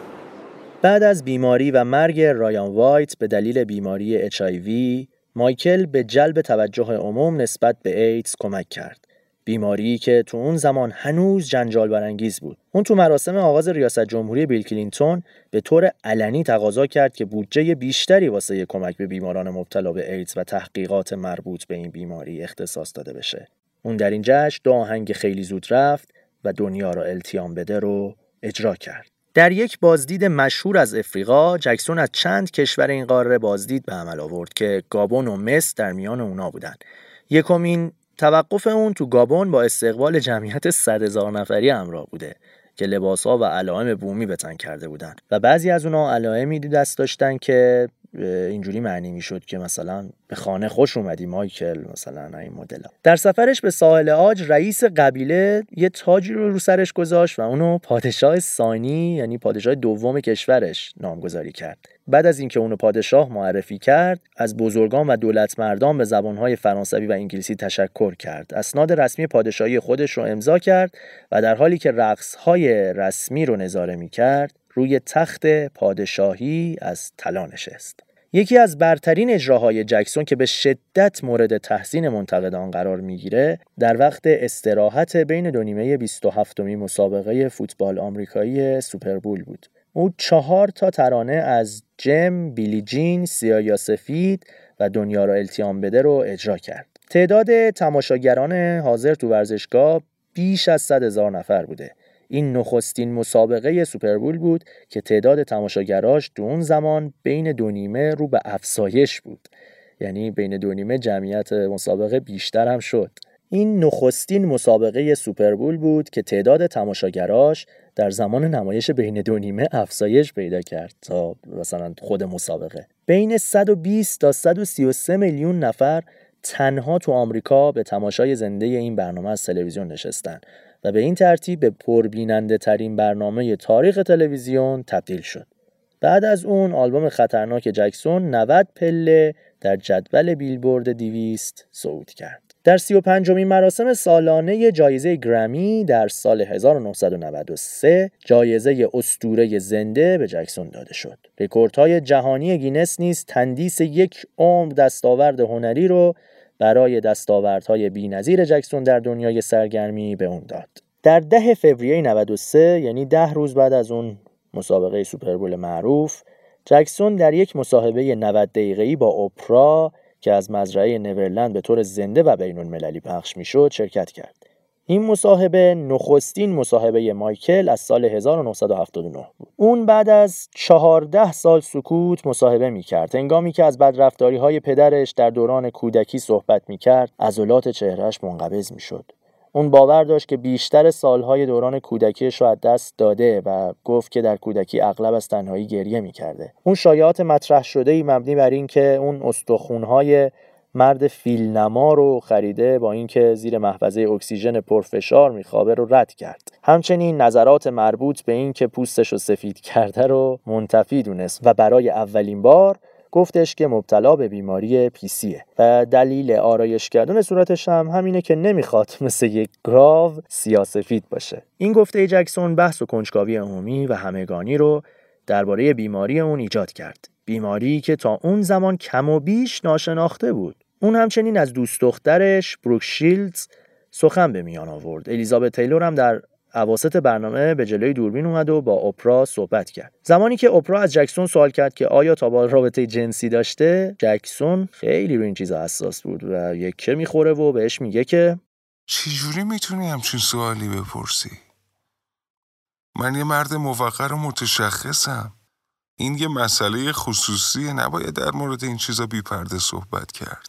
بعد از بیماری و مرگ رایان وایت به دلیل بیماری HIV مایکل به جلب توجه عموم نسبت به ایدز کمک کرد. بیماری که تو اون زمان هنوز جنجال برانگیز بود. اون تو مراسم آغاز ریاست جمهوری بیل کلینتون به طور علنی تقاضا کرد که بودجه بیشتری واسه کمک به بیماران مبتلا به ایدز و تحقیقات مربوط به این بیماری اختصاص داده بشه. اون در این جشن دو آهنگ خیلی زود رفت و دنیا را التیام بده رو اجرا کرد. در یک بازدید مشهور از افریقا جکسون از چند کشور این قاره بازدید به عمل آورد که گابون و مصر در میان اونا بودند. یکمین توقف اون تو گابون با استقبال جمعیت 100 هزار نفری همراه بوده که لباسها و علائم بومی بتن کرده بودن. و بعضی از اونها علائمی دست داشتن که اینجوری معنی می‌شد که مثلا به خانه خوش اومدی مایکل مثلا این مدل. در سفرش به ساحل آج رئیس قبیله یه تاجی رو رو سرش گذاشت و اونو پادشاه ثانی یعنی پادشاه دوم کشورش نامگذاری کرد. بعد از اینکه اونو پادشاه معرفی کرد از بزرگان و دولت مردان به زبانهای فرانسوی و انگلیسی تشکر کرد. اسناد رسمی پادشاهی خودش رو امضا کرد و در حالی که رقصهای رسمی رو نظاره می کرد روی تخت پادشاهی از طلا نشست. یکی از برترین اجراهای جکسون که به شدت مورد تحسین منتقدان قرار می‌گیره در وقت استراحت بین دو نیمه 27 می مسابقه فوتبال آمریکایی سوپربول بود. او چهار تا ترانه از جم، بیلی جین، سیاه یا سفید و دنیا را التیام بده رو اجرا کرد. تعداد تماشاگران حاضر تو ورزشگاه بیش از 100 هزار نفر بوده. این نخستین مسابقه سوپربول بود که تعداد تماشاگراش تو اون زمان بین دو نیمه رو به افزایش بود. یعنی بین دو نیمه جمعیت مسابقه بیشتر هم شد. این نخستین مسابقه سوپربول بود که تعداد تماشاگراش در زمان نمایش بین دو نیمه افزایش پیدا کرد تا مثلا خود مسابقه بین 120 تا 133 میلیون نفر تنها تو آمریکا به تماشای زنده این برنامه از تلویزیون نشستن و به این ترتیب به پربیننده ترین برنامه تاریخ تلویزیون تبدیل شد. بعد از اون آلبوم خطرناک جکسون 90 پله در جدول بیلبورد 200 صعود کرد. در 35 مین مراسم سالانه جایزه گرمی در سال 1993 جایزه اسطوره زنده به جکسون داده شد. رکوردهای جهانی گینس نیز تندیس یک عمر دستاورد هنری رو برای دستاوردهای بی‌نظیر جکسون در دنیای سرگرمی به اون داد. در ده فوریه 93 یعنی ده روز بعد از اون مسابقه سوپربول معروف جکسون در یک مصاحبه 90 دقیقه‌ای با اپرا که از مزرعه نورلند به طور زنده و بین المللی پخش می‌شد شرکت کرد. این مصاحبه نخستین مصاحبه مایکل از سال 1979 بود. اون بعد از 14 سال سکوت مصاحبه می کرد. هنگامی که از بدرفتاری های پدرش در دوران کودکی صحبت می کرد، عضلات چهرهش منقبض می شد. اون باور داشت که بیشتر سالهای دوران کودکیش رو از دست داده و گفت که در کودکی اغلب از تنهایی گریه می‌کرده. اون شایعات مطرح شده ای مبنی بر اینکه اون استخونهای مرد فیلنما رو خریده با اینکه زیر محفظه اکسیژن پرفشار میخوابه رو رد کرد. همچنین نظرات مربوط به اینکه پوستش رو سفید کرده رو منتفی دونست و برای اولین بار گفتش که مبتلا به بیماری پیسیه و دلیل آرایش کردن صورتش هم همینه که نمی‌خواد مثل یک گراو سیاسفید باشه. این گفته جکسون بحث و کنجکاوی عمومی و همگانی رو درباره بیماری اون ایجاد کرد. بیماری که تا اون زمان کم و بیش ناشناخته بود. اون همچنین از دوست دخترش بروک شیلدز سخن به میان آورد. الیزابت تیلور هم در اواسط برنامه به جلوی دوربین اومد و با اپرا صحبت کرد. زمانی که اپرا از جکسون سوال کرد که آیا تا با رابطه جنسی داشته جکسون خیلی رو این چیزا حساس بود و یکه می‌خوره و بهش میگه که چجوری می‌تونی همچین سوالی بپرسی؟ من یه مرد موقر و متشخصم. این یه مسئله خصوصیه. نباید در مورد این چیزا بی پرده صحبت کرد.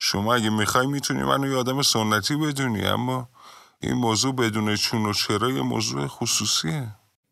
شما اگه می‌خوای می‌تونی منو یه آدم سنتی بدونی اما این موضوع بدون چون و چرا یه موضوع خصوصیه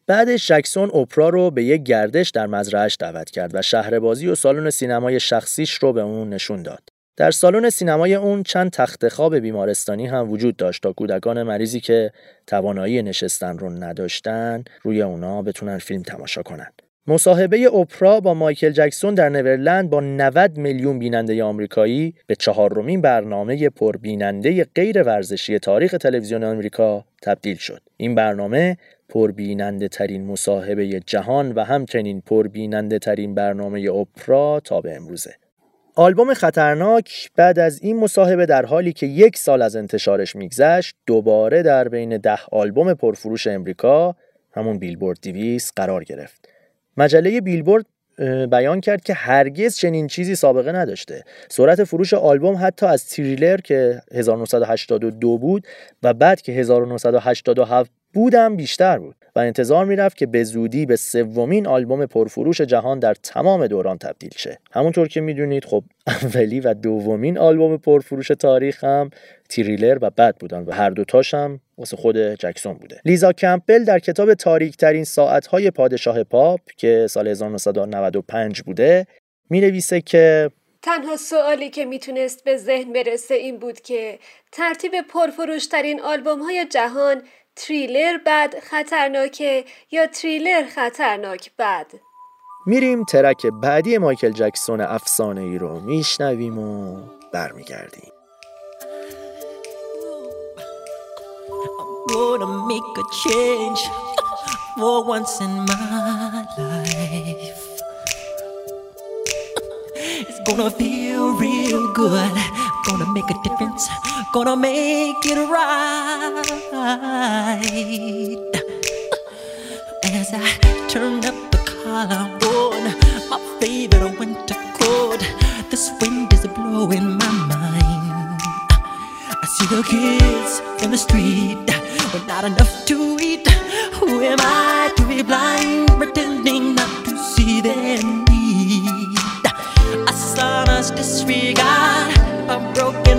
بعدش جکسون اپرا رو به یک گردش در مزرعش دعوت کرد و شهربازی و سالن سینمای شخصیش رو به اون نشون داد. در سالن سینمای اون چند تخت خواب بیمارستانی هم وجود داشت تا کودکان مریضی که توانایی نشستن رو نداشتن روی اونا بتونن فیلم تماشا کنند. مصاحبه اپرا با مایکل جکسون در نورلند با 90 میلیون بیننده آمریکایی به چهارمین برنامه پربیننده غیر ورزشی تاریخ تلویزیون آمریکا تبدیل شد. این برنامه پربیننده ترین مصاحبه جهان و همچنین پربیننده ترین برنامه اپرا تا به امروزه. آلبوم خطرناک بعد از این مصاحبه در حالی که یک سال از انتشارش میگذشت دوباره در بین ده آلبوم پرفروش امریکا همون بیلبورد دویست قرار گرفت. مجله بیلبورد بیان کرد که هرگز چنین چیزی سابقه نداشته. سرعت فروش آلبوم حتی از تریلر که 1982 بود و Bad که 1987 بود بیشتر بود و انتظار می‌رفت که به زودی به سومین آلبوم پرفروش جهان در تمام دوران تبدیل شه. همونطور که می‌دونید خب اولین و دومین آلبوم پرفروش تاریخ هم تریلر و Bad بودن و هر دوتاش هم واسه خود جکسون بوده. لیزا کمپل در کتاب تاریک ترین ساعت های پادشاه پاپ که سال 1995 بوده می نویسه که تنها سوالی که می‌تونست به ذهن برسه این بود که ترتیب پرفروشترین آلبوم های جهان تریلر بد خطرناکه یا تریلر خطرناک بد میریم ترک بعدی مایکل جکسون افسانه ای رو میشنویم و برمیگردیم. Gonna make a change for once in my life. It's gonna feel real good, gonna make a difference, gonna make it right. As I turn up the collar on my favorite winter coat, this wind is blowing my. The kids in the street but not enough to eat. Who am I to be blind, pretending not to see their need? A son's disregard, a broken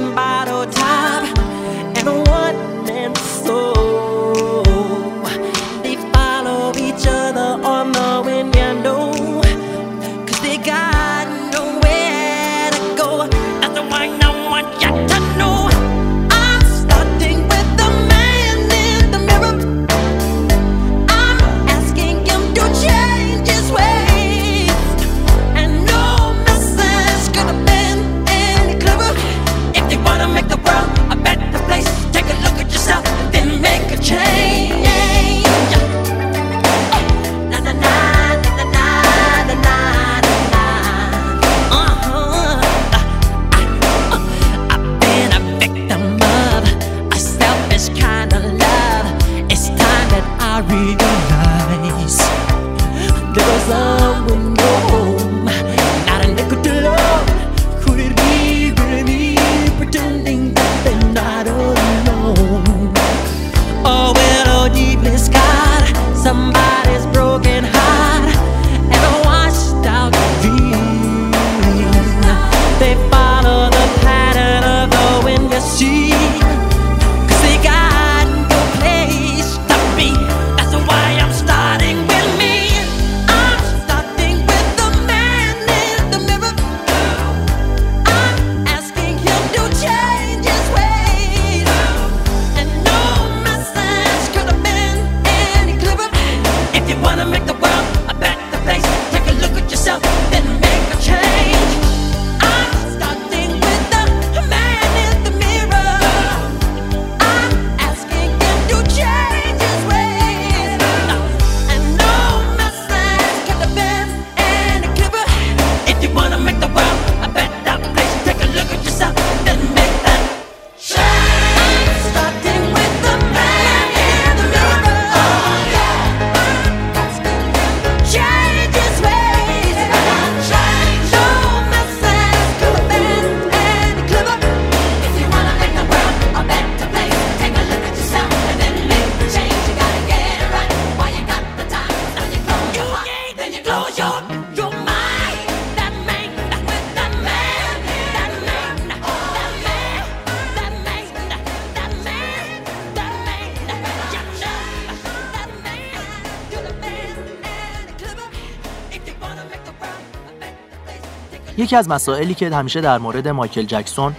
یکی از مسائلی که همیشه در مورد مایکل جکسون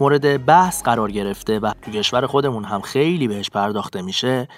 مورد بحث قرار گرفته و تو کشور خودمون هم خیلی بهش پرداخته میشه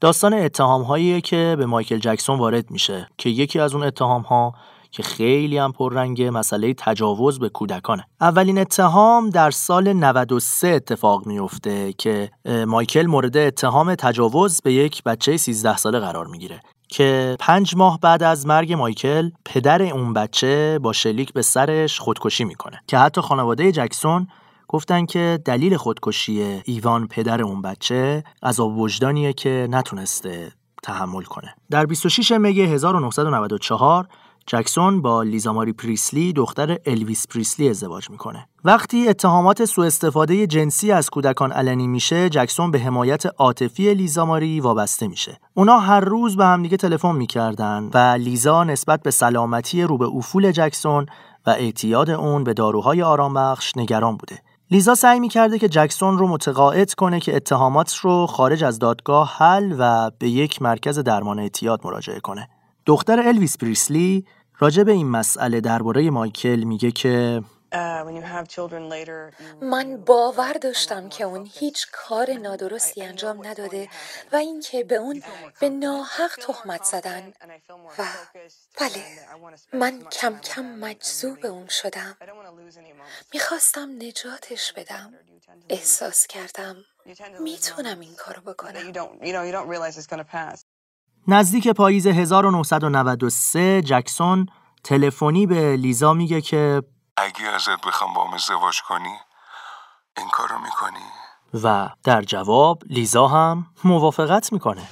داستان اتهام هایی که به مایکل جکسون وارد میشه که یکی از اون اتهام ها که خیلی هم پررنگ مسئله تجاوز به کودکانه. اولین اتهام در سال 93 اتفاق میفته که مایکل مورد اتهام تجاوز به یک بچه 13 ساله قرار می‌گیره. که پنج ماه بعد از مرگ مایکل پدر اون بچه با شلیک به سرش خودکشی می‌کنه که حتی خانواده جکسون گفتن که دلیل خودکشی ایوان پدر اون بچه عذاب وجدانیه که نتونسته تحمل کنه. در 26 می 1994 جکسون با لیزاماری پریسلی دختر الویس پریسلی ازدواج می‌کنه. وقتی اتهامات سوء استفاده جنسی از کودکان علنی میشه، جکسون به حمایت عاطفی لیزاماری وابسته میشه. اونا هر روز به همدیگه تلفن می‌کردن و لیزا نسبت به سلامتی رو به افول جکسون و اعتیاد اون به داروهای آرامبخش نگران بوده. لیزا سعی می‌کرده که جکسون رو متقاعد کنه که اتهامات رو خارج از دادگاه حل و به یک مرکز درمان اعتیاد مراجعه کنه. دختر الویس پریسلی راجع به این مسئله درباره مایکل میگه که من باور داشتم که اون هیچ کار نادرستی انجام نداده و اینکه به اون به ناحق تهمت زدن. و بله من کم کم مجذوب اون شدم. می‌خواستم نجاتش بدم. احساس کردم می‌تونم این کارو بکنم. نزدیک پاییز 1993 جکسون تلفنی به لیزا میگه که اگه ازت بخوام با ازدواج کنی این کارو می‌کنی. و در جواب لیزا هم موافقت می‌کنه.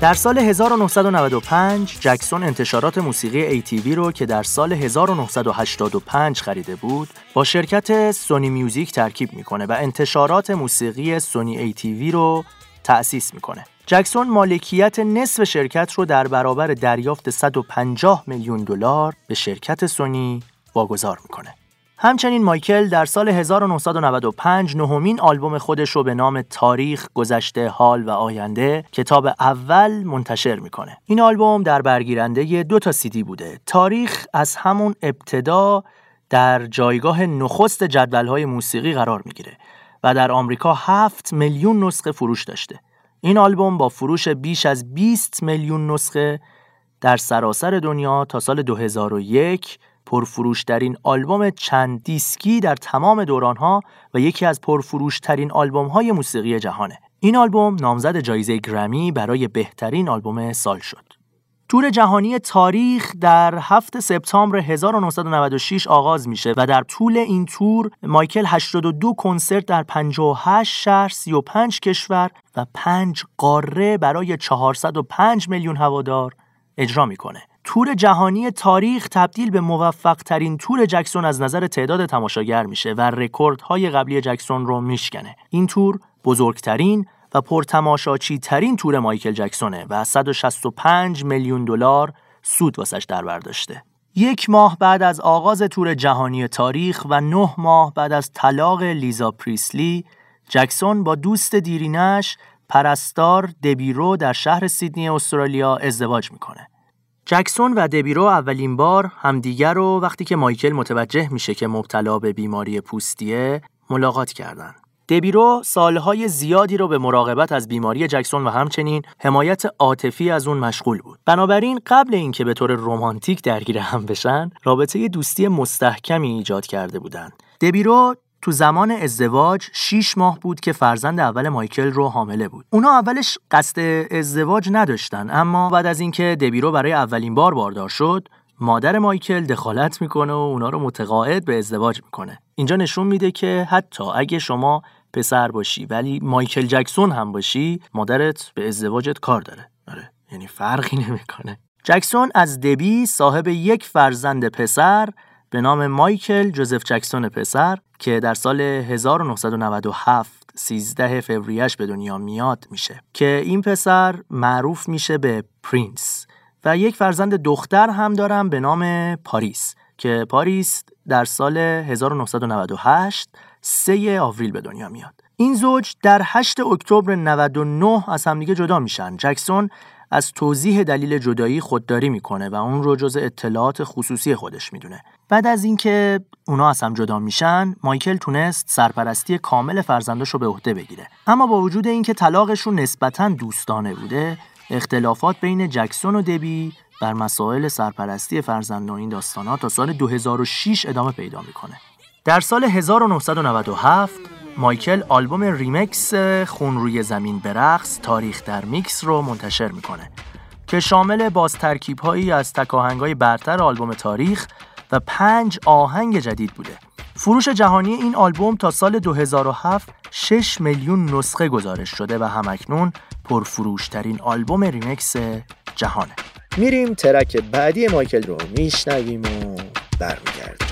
در سال 1995 جکسون انتشارات موسیقی ATV رو که در سال 1985 خریده بود با شرکت سونی میوزیک ترکیب می‌کنه و انتشارات موسیقی سونی ATV رو تأسیس می‌کنه. جکسون مالکیت نصف شرکت رو در برابر دریافت 150 میلیون دلار به شرکت سونی واگذار می‌کنه. همچنین مایکل در سال 1995 نهمین آلبوم خودش رو به نام تاریخ، گذشته، حال و آینده کتاب اول منتشر می‌کنه. این آلبوم در برگیرنده دو تا سیدی بوده. تاریخ از همون ابتدا در جایگاه نخست جدولهای موسیقی قرار می‌گیره و در آمریکا 7 میلیون نسخه فروش داشته. این آلبوم با فروش بیش از 20 میلیون نسخه در سراسر دنیا تا سال 2001 پرفروشترین آلبوم چند دیسکی در تمام دورانها و یکی از پرفروشترین آلبوم‌های موسیقی جهانه. این آلبوم نامزد جایزه گرمی برای بهترین آلبوم سال شد. تور جهانی تاریخ در 7 سپتامبر 1996 آغاز میشه و در طول این تور مایکل 82 کنسرت در 58 شهر 35 کشور و 5 قاره برای 405 میلیون هوادار اجرا می‌کنه. تور جهانی تاریخ تبدیل به موفق ترین تور جکسون از نظر تعداد تماشاگر میشه و رکوردهای قبلی جکسون رو میشکنه. این تور بزرگترین و پرتماشاچی ترین تور مایکل جکسونه و 165 میلیون دلار سود واسش در برداشته. یک ماه بعد از آغاز تور جهانی تاریخ و نه ماه بعد از طلاق لیزا پریسلی، جکسون با دوست دیرینش پرستار دبیرو در شهر سیدنی استرالیا ازدواج می‌کنه. جکسون و دبیرو اولین بار همدیگر رو وقتی که مایکل متوجه میشه که مبتلا به بیماری پوستیه ملاقات کردن. دبیرو سالهای زیادی رو به مراقبت از بیماری جکسون و همچنین حمایت عاطفی از اون مشغول بود. بنابراین قبل اینکه به طور رمانتیک درگیر هم بشن، رابطه دوستی مستحکمی ایجاد کرده بودند. دبیرو تو زمان ازدواج 6 ماه بود که فرزند اول مایکل رو حامله بود. اونا اولش قصد ازدواج نداشتن اما بعد از اینکه دبیرو برای اولین بار باردار شد مادر مایکل دخالت می‌کنه و اونا رو متقاعد به ازدواج می‌کنه. اینجا نشون میده که حتی اگه شما پسر باشی ولی مایکل جکسون هم باشی مادرت به ازدواجت کار داره. آره یعنی فرقی (laughs) نمی‌کنه. جکسون از دبی صاحب یک فرزند پسر به نام مایکل جوزف جکسون پسر که در سال 1997 13 فوریهش به دنیا میاد میشه که این پسر معروف میشه به پرینس و یک فرزند دختر هم داره به نام پاریس که پاریس در سال 1998 3 آوریل به دنیا میاد. این زوج در 8 اکتبر 99 از همدیگه جدا میشن. جکسون از توضیح دلیل جدایی خودداری می‌کنه و اون رو جز اطلاعات خصوصی خودش می‌دونه. بعد از اینکه اونا از هم جدا میشن، مایکل تونست سرپرستی کامل فرزنداش رو به عهده بگیره. اما با وجود اینکه طلاقشون نسبتا دوستانه بوده، اختلافات بین جکسون و دبی بر مسائل سرپرستی فرزندان این داستانها تا سال 2006 ادامه پیدا می‌کنه. در سال 1997 مایکل آلبوم ریمیکس خون روی زمین برقص تاریخ در میکس رو منتشر می‌کنه که شامل باز ترکیب هایی از تک‌آهنگ برتر آلبوم تاریخ و پنج آهنگ جدید بوده. فروش جهانی این آلبوم تا سال 2007 6 میلیون نسخه گزارش شده و هم‌اکنون پرفروشترین آلبوم ریمیکس جهانه. میریم ترک بعدی مایکل رو میشنویم و برمیگردیم.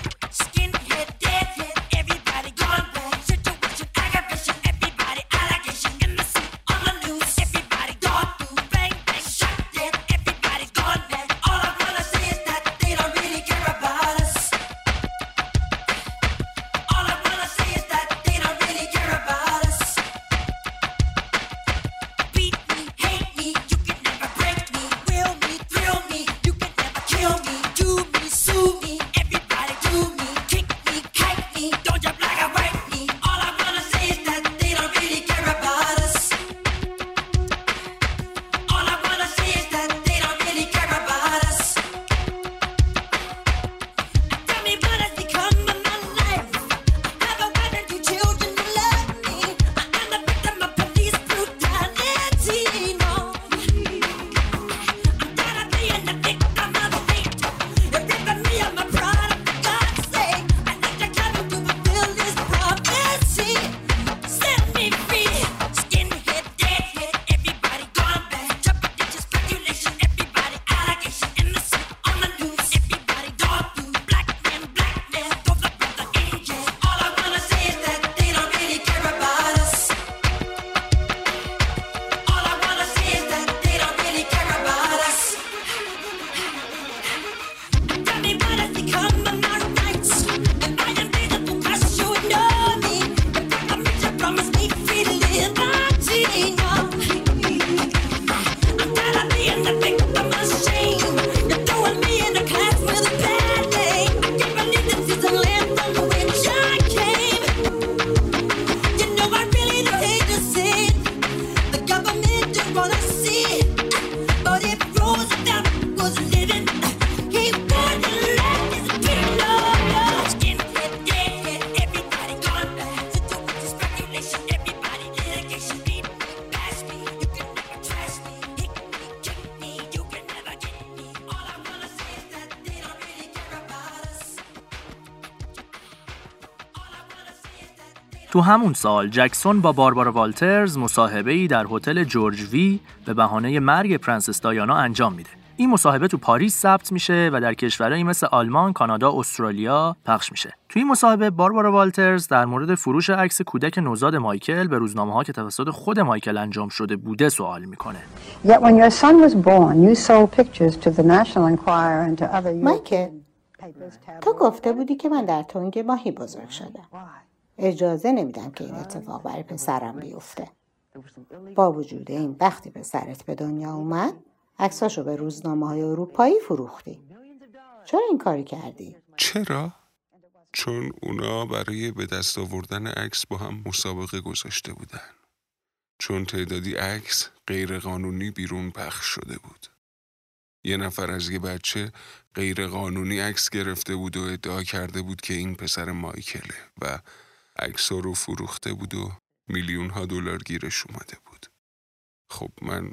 همون سال جکسون با باربارا والترز مصاحبه ای در هتل جورج وی به بهانه مرگ پرنسس دایانا انجام میده. این مصاحبه تو پاریس ثبت میشه و در کشورهایی مثل آلمان، کانادا، استرالیا پخش میشه. توی این مصاحبه باربارا والترز در مورد فروش عکس کودک نوزاد مایکل به روزنامه ها که توسط خود مایکل انجام شده بوده سوال می‌کنه. مایکل تو گفته بودی که من در تونگ ماهی بزرگ شدم. اجازه نمیدم که این اتفاق برای پسرم بیفته با وجود این وقتی پسرت به دنیا اومد عکساشو به روزنامه های اروپایی فروختی چرا این کاری کردی؟ چرا؟ چون اونا برای به دست آوردن عکس با هم مسابقه گذاشته بودن چون تعدادی عکس غیرقانونی بیرون پخش شده بود یه نفر از یه بچه غیرقانونی عکس گرفته بود و ادعا کرده بود که این پسر مایکله و عکسا رو فروخته بود و میلیون ها دلار گیرش اومده بود. خب من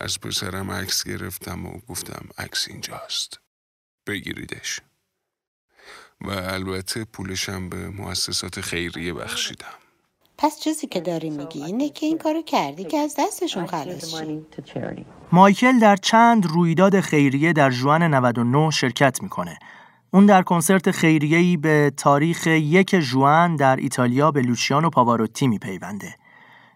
از پسرم عکس گرفتم و گفتم عکس اینجاست. بگیریدش. و البته پولشم به مؤسسات خیریه بخشیدم. پس چیزی که داری میگی اینه که این کارو کردی که از دستشون خلاص شی. مایکل در چند رویداد خیریه در جوان 99 شرکت می‌کنه اون در کنسرت خیریه‌ای به تاریخ یک جوان در ایتالیا به لوچیانو پاواروتی میپیونده.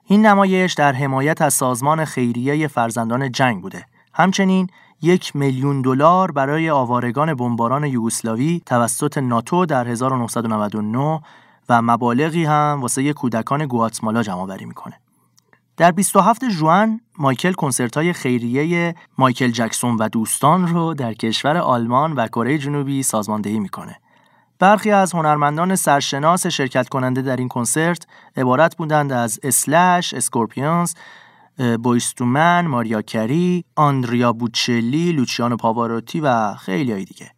این نمایش در حمایت از سازمان خیریه فرزندان جنگ بوده. همچنین یک میلیون دلار برای آوارگان بمباران یوگسلاوی توسط ناتو در 1999 و مبالغی هم واسه کودکان گواتمالا جمع بری می‌کنه. در 27 ژوئن مایکل کنسرت های خیریه مایکل جکسون و دوستان رو در کشور آلمان و کره جنوبی سازماندهی می‌کنه. برخی از هنرمندان سرشناس شرکت کننده در این کنسرت عبارت بودند از اسلش، اسکورپیونز، بویز تو من، ماریا کری، آندریا بوچلی، لوچیانو پاواروتی و خیلی های دیگه.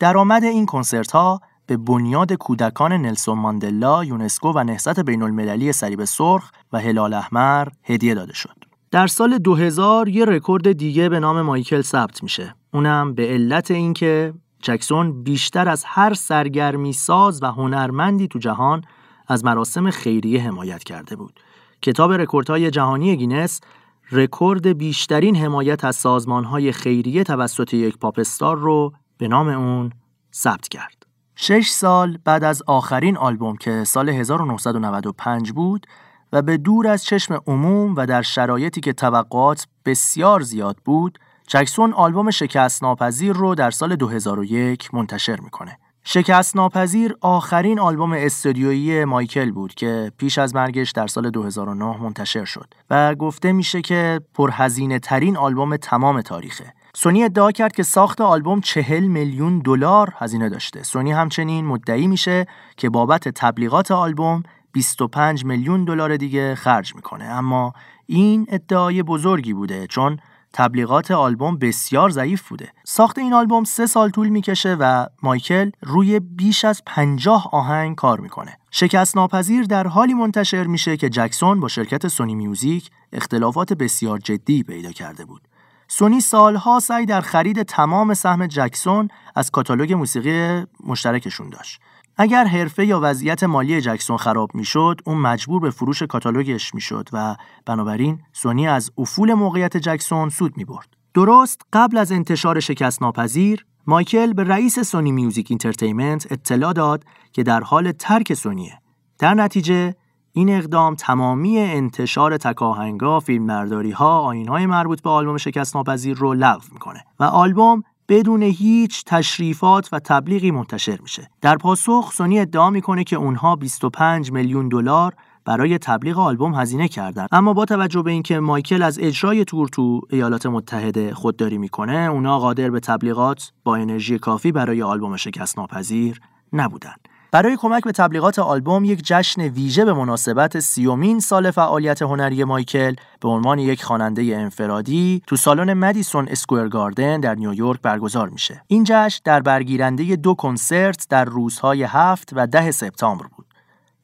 درآمد این کنسرت ها به بنیاد کودکان نلسون ماندلا، یونسکو و نهضت بین المللی صلیب سرخ و هلال احمر هدیه داده شد. در سال 2000 یه رکورد دیگه به نام مایکل ثبت میشه. اونم به علت اینکه جکسون بیشتر از هر سرگرمی ساز و هنرمندی تو جهان از مراسم خیریه حمایت کرده بود. کتاب رکوردهای جهانی گینس رکورد بیشترین حمایت از سازمانهای خیریه توسط یک pop star رو به نام اون ثبت کرد. شش سال بعد از آخرین آلبوم که سال 1995 بود و به دور از چشم عموم و در شرایطی که توقعات بسیار زیاد بود، جکسون آلبوم شکست ناپذیر رو در سال 2001 منتشر می‌کنه. شکست ناپذیر آخرین آلبوم استودیویی مایکل بود که پیش از مرگش در سال 2009 منتشر شد و گفته میشه که پرهزینه ترین آلبوم تمام تاریخه. سونی ادعا کرد که ساخت آلبوم چهل میلیون دلار هزینه داشته. سونی همچنین مدعی میشه که بابت تبلیغات آلبوم 25 میلیون دلار دیگه خرج می‌کنه اما این ادعای بزرگی بوده چون تبلیغات آلبوم بسیار ضعیف بوده. ساخت این آلبوم سه سال طول می‌کشه و مایکل روی بیش از پنجاه آهنگ کار می‌کنه. شکست ناپذیر در حالی منتشر میشه که جکسون با شرکت سونی میوزیک اختلافات بسیار جدی پیدا کرده بود. سونی سالها سعی در خرید تمام سهم جکسون از کاتالوگ موسیقی مشترکشون داشت. اگر حرفه یا وضعیت مالی جکسون خراب می‌شد اون مجبور به فروش کاتالوگش می‌شد و بنابراین سونی از افول موقعیت جکسون سود می برد. درست قبل از انتشار شکست ناپذیر مایکل به رئیس سونی میوزیک اینترتینمنت اطلاع داد که در حال ترک سونیه. در نتیجه این اقدام تمامی انتشار تک‌آهنگا، فیلمبرداری ها، آیین های مربوط به آلبوم شکست ناپذیر رو لغو می‌کنه و آلبوم بدون هیچ تشریفات و تبلیغی منتشر میشه. در پاسخ سونی ادعا می‌کنه که اونها 25 میلیون دلار برای تبلیغ آلبوم هزینه کردن اما با توجه به اینکه مایکل از اجرای تور تو ایالات متحده خودداری می‌کنه اونا قادر به تبلیغات با انرژی کافی برای آلبوم شکست ناپذیر نبودن برای کمک به تبلیغات آلبوم یک جشن ویژه به مناسبت سی‌اُمین سال فعالیت هنری مایکل به عنوان یک خواننده انفرادی تو سالن مدیسون اسکوئر گاردن در نیویورک برگزار میشه. این جشن در برگیرنده دو کنسرت در روزهای هفت و ده سپتامبر بود.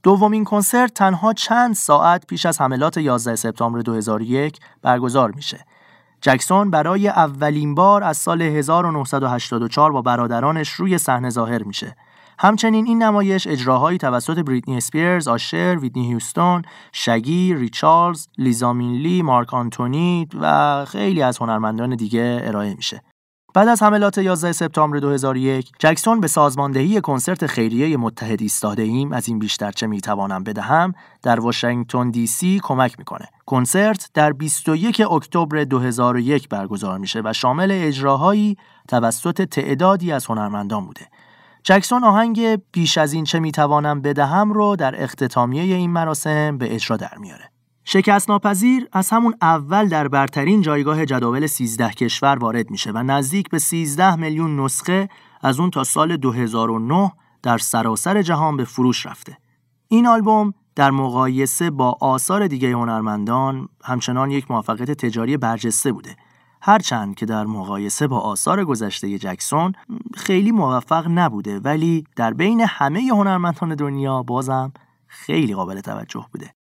دومین کنسرت تنها چند ساعت پیش از حملات 11 سپتامبر 2001 برگزار میشه. جکسون برای اولین بار از سال 1984 با برادرانش روی صحنه ظاهر میشه. همچنین این نمایش اجراهایی توسط بریتنی اسپیرز، آشر، ویدنی هیوستون، شگی، ریچارلز، لیزامینلی، مارک آنتونی و خیلی از هنرمندان دیگه ارائه میشه. بعد از حملات 11 سپتامبر 2001 جکسون به سازماندهی کنسرت خیریه متحد ایستاده ایم. از این بیشتر چه می‌توانم بدهم؟ در واشنگتن دی سی کمک می‌کنه. کنسرت در 21 اکتبر 2001 برگزار میشه و شامل اجراهایی توسط تعدادی از هنرمندان بوده. جکسون آهنگ بیش از این چه می‌توانم بدهم رو در اختتامیه این مراسم به اجرا در میاره. شکست ناپذیر از همون اول در برترین جایگاه جداول 13 کشور وارد میشه و نزدیک به 13 میلیون نسخه از اون تا سال 2009 در سراسر جهان به فروش رفته. این آلبوم در مقایسه با آثار دیگه هنرمندان همچنان یک موفقیت تجاری برجسته بوده هرچند که در مقایسه با آثار گذشته جکسون خیلی موفق نبوده ولی در بین همه هنرمندان دنیا بازم خیلی قابل توجه بوده.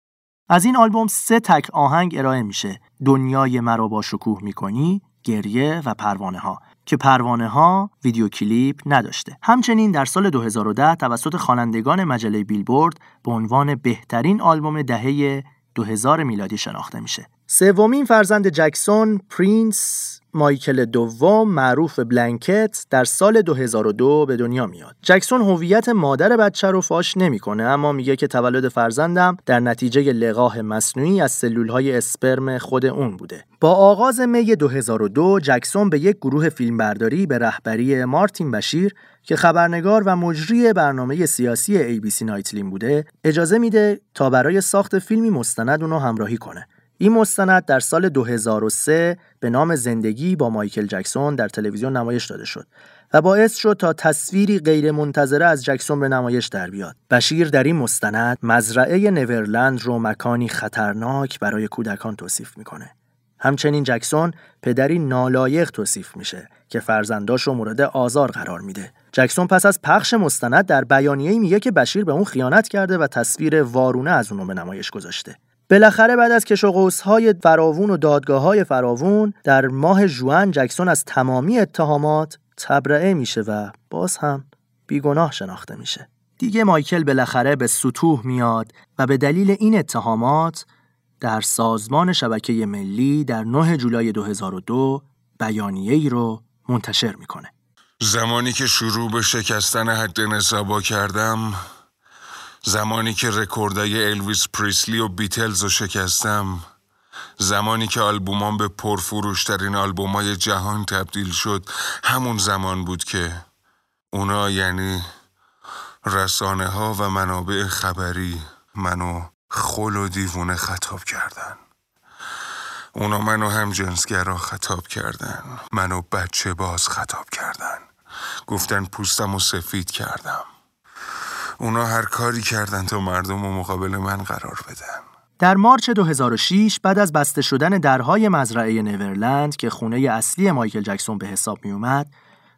از این آلبوم سه تک آهنگ ارائه میشه. دنیای مرا با شکوه می‌کنی گریه و پروانه ها که پروانه ها ویدیو کلیپ نداشته. همچنین در سال 2010 توسط خوانندگان مجله بیلبورد به عنوان بهترین آلبوم دهه 2000 میلادی شناخته میشه. سومین فرزند جکسون پرینس مایکل دوم معروف بلنکت در سال 2002 به دنیا میاد. جکسون هویت مادر بچه رو فاش نمی‌کنه اما میگه که تولد فرزندم در نتیجه لقاح مصنوعی از سلولهای اسپرم خود اون بوده. با آغاز می 2002 جکسون به یک گروه فیلمبرداری به رهبری مارتین بشیر که خبرنگار و مجری برنامه سیاسی ABC نایتلین بوده اجازه میده تا برای ساخت فیلمی مستند اونو همراهی کنه. این مستند در سال 2003 به نام زندگی با مایکل جکسون در تلویزیون نمایش داده شد و باعث شد تا تصویری غیر منتظره از جکسون به نمایش در بیاد. بشیر در این مستند مزرعه نورلند رو مکانی خطرناک برای کودکان توصیف می‌کنه. همچنین جکسون پدری نالایق توصیف میشه که فرزنداش رو مورد آزار قرار میده. جکسون پس از پخش مستند در بیانیه‌ای میگه که بشیر به اون خیانت کرده و تصویر وارونه از اونو به نمایش گذاشته. بالاخره بعد از کش و های فراوون و دادگاه های فراوون در ماه جوان جکسون از تمامی اتهامات تبرئه میشه و باز هم بیگناه شناخته میشه. دیگه مایکل بالاخره به سطوح میاد و به دلیل این اتهامات در سازمان شبکه ملی در 9 جولای 2002 بیانیه ای رو منتشر می‌کنه. زمانی که شروع به شکستن حد نصابا کردم زمانی که رکوردای الویس پریسلی و بیتلز رو شکستم زمانی که آلبومام به پرفروشترین آلبومای جهان تبدیل شد همون زمان بود که اونا یعنی رسانه ها و منابع خبری منو خل و دیوونه خطاب کردن. اونا منو هم جنسگرا خطاب کردن منو بچه باز خطاب کردن. گفتن پوستم و سفید کردم. اونا هر کاری کردن تا مردم و مقابل من قرار بدن در مارچ 2006 بعد از بسته شدن درهای مزرعه نیورلند که خونه اصلی مایکل جکسون به حساب می اومد،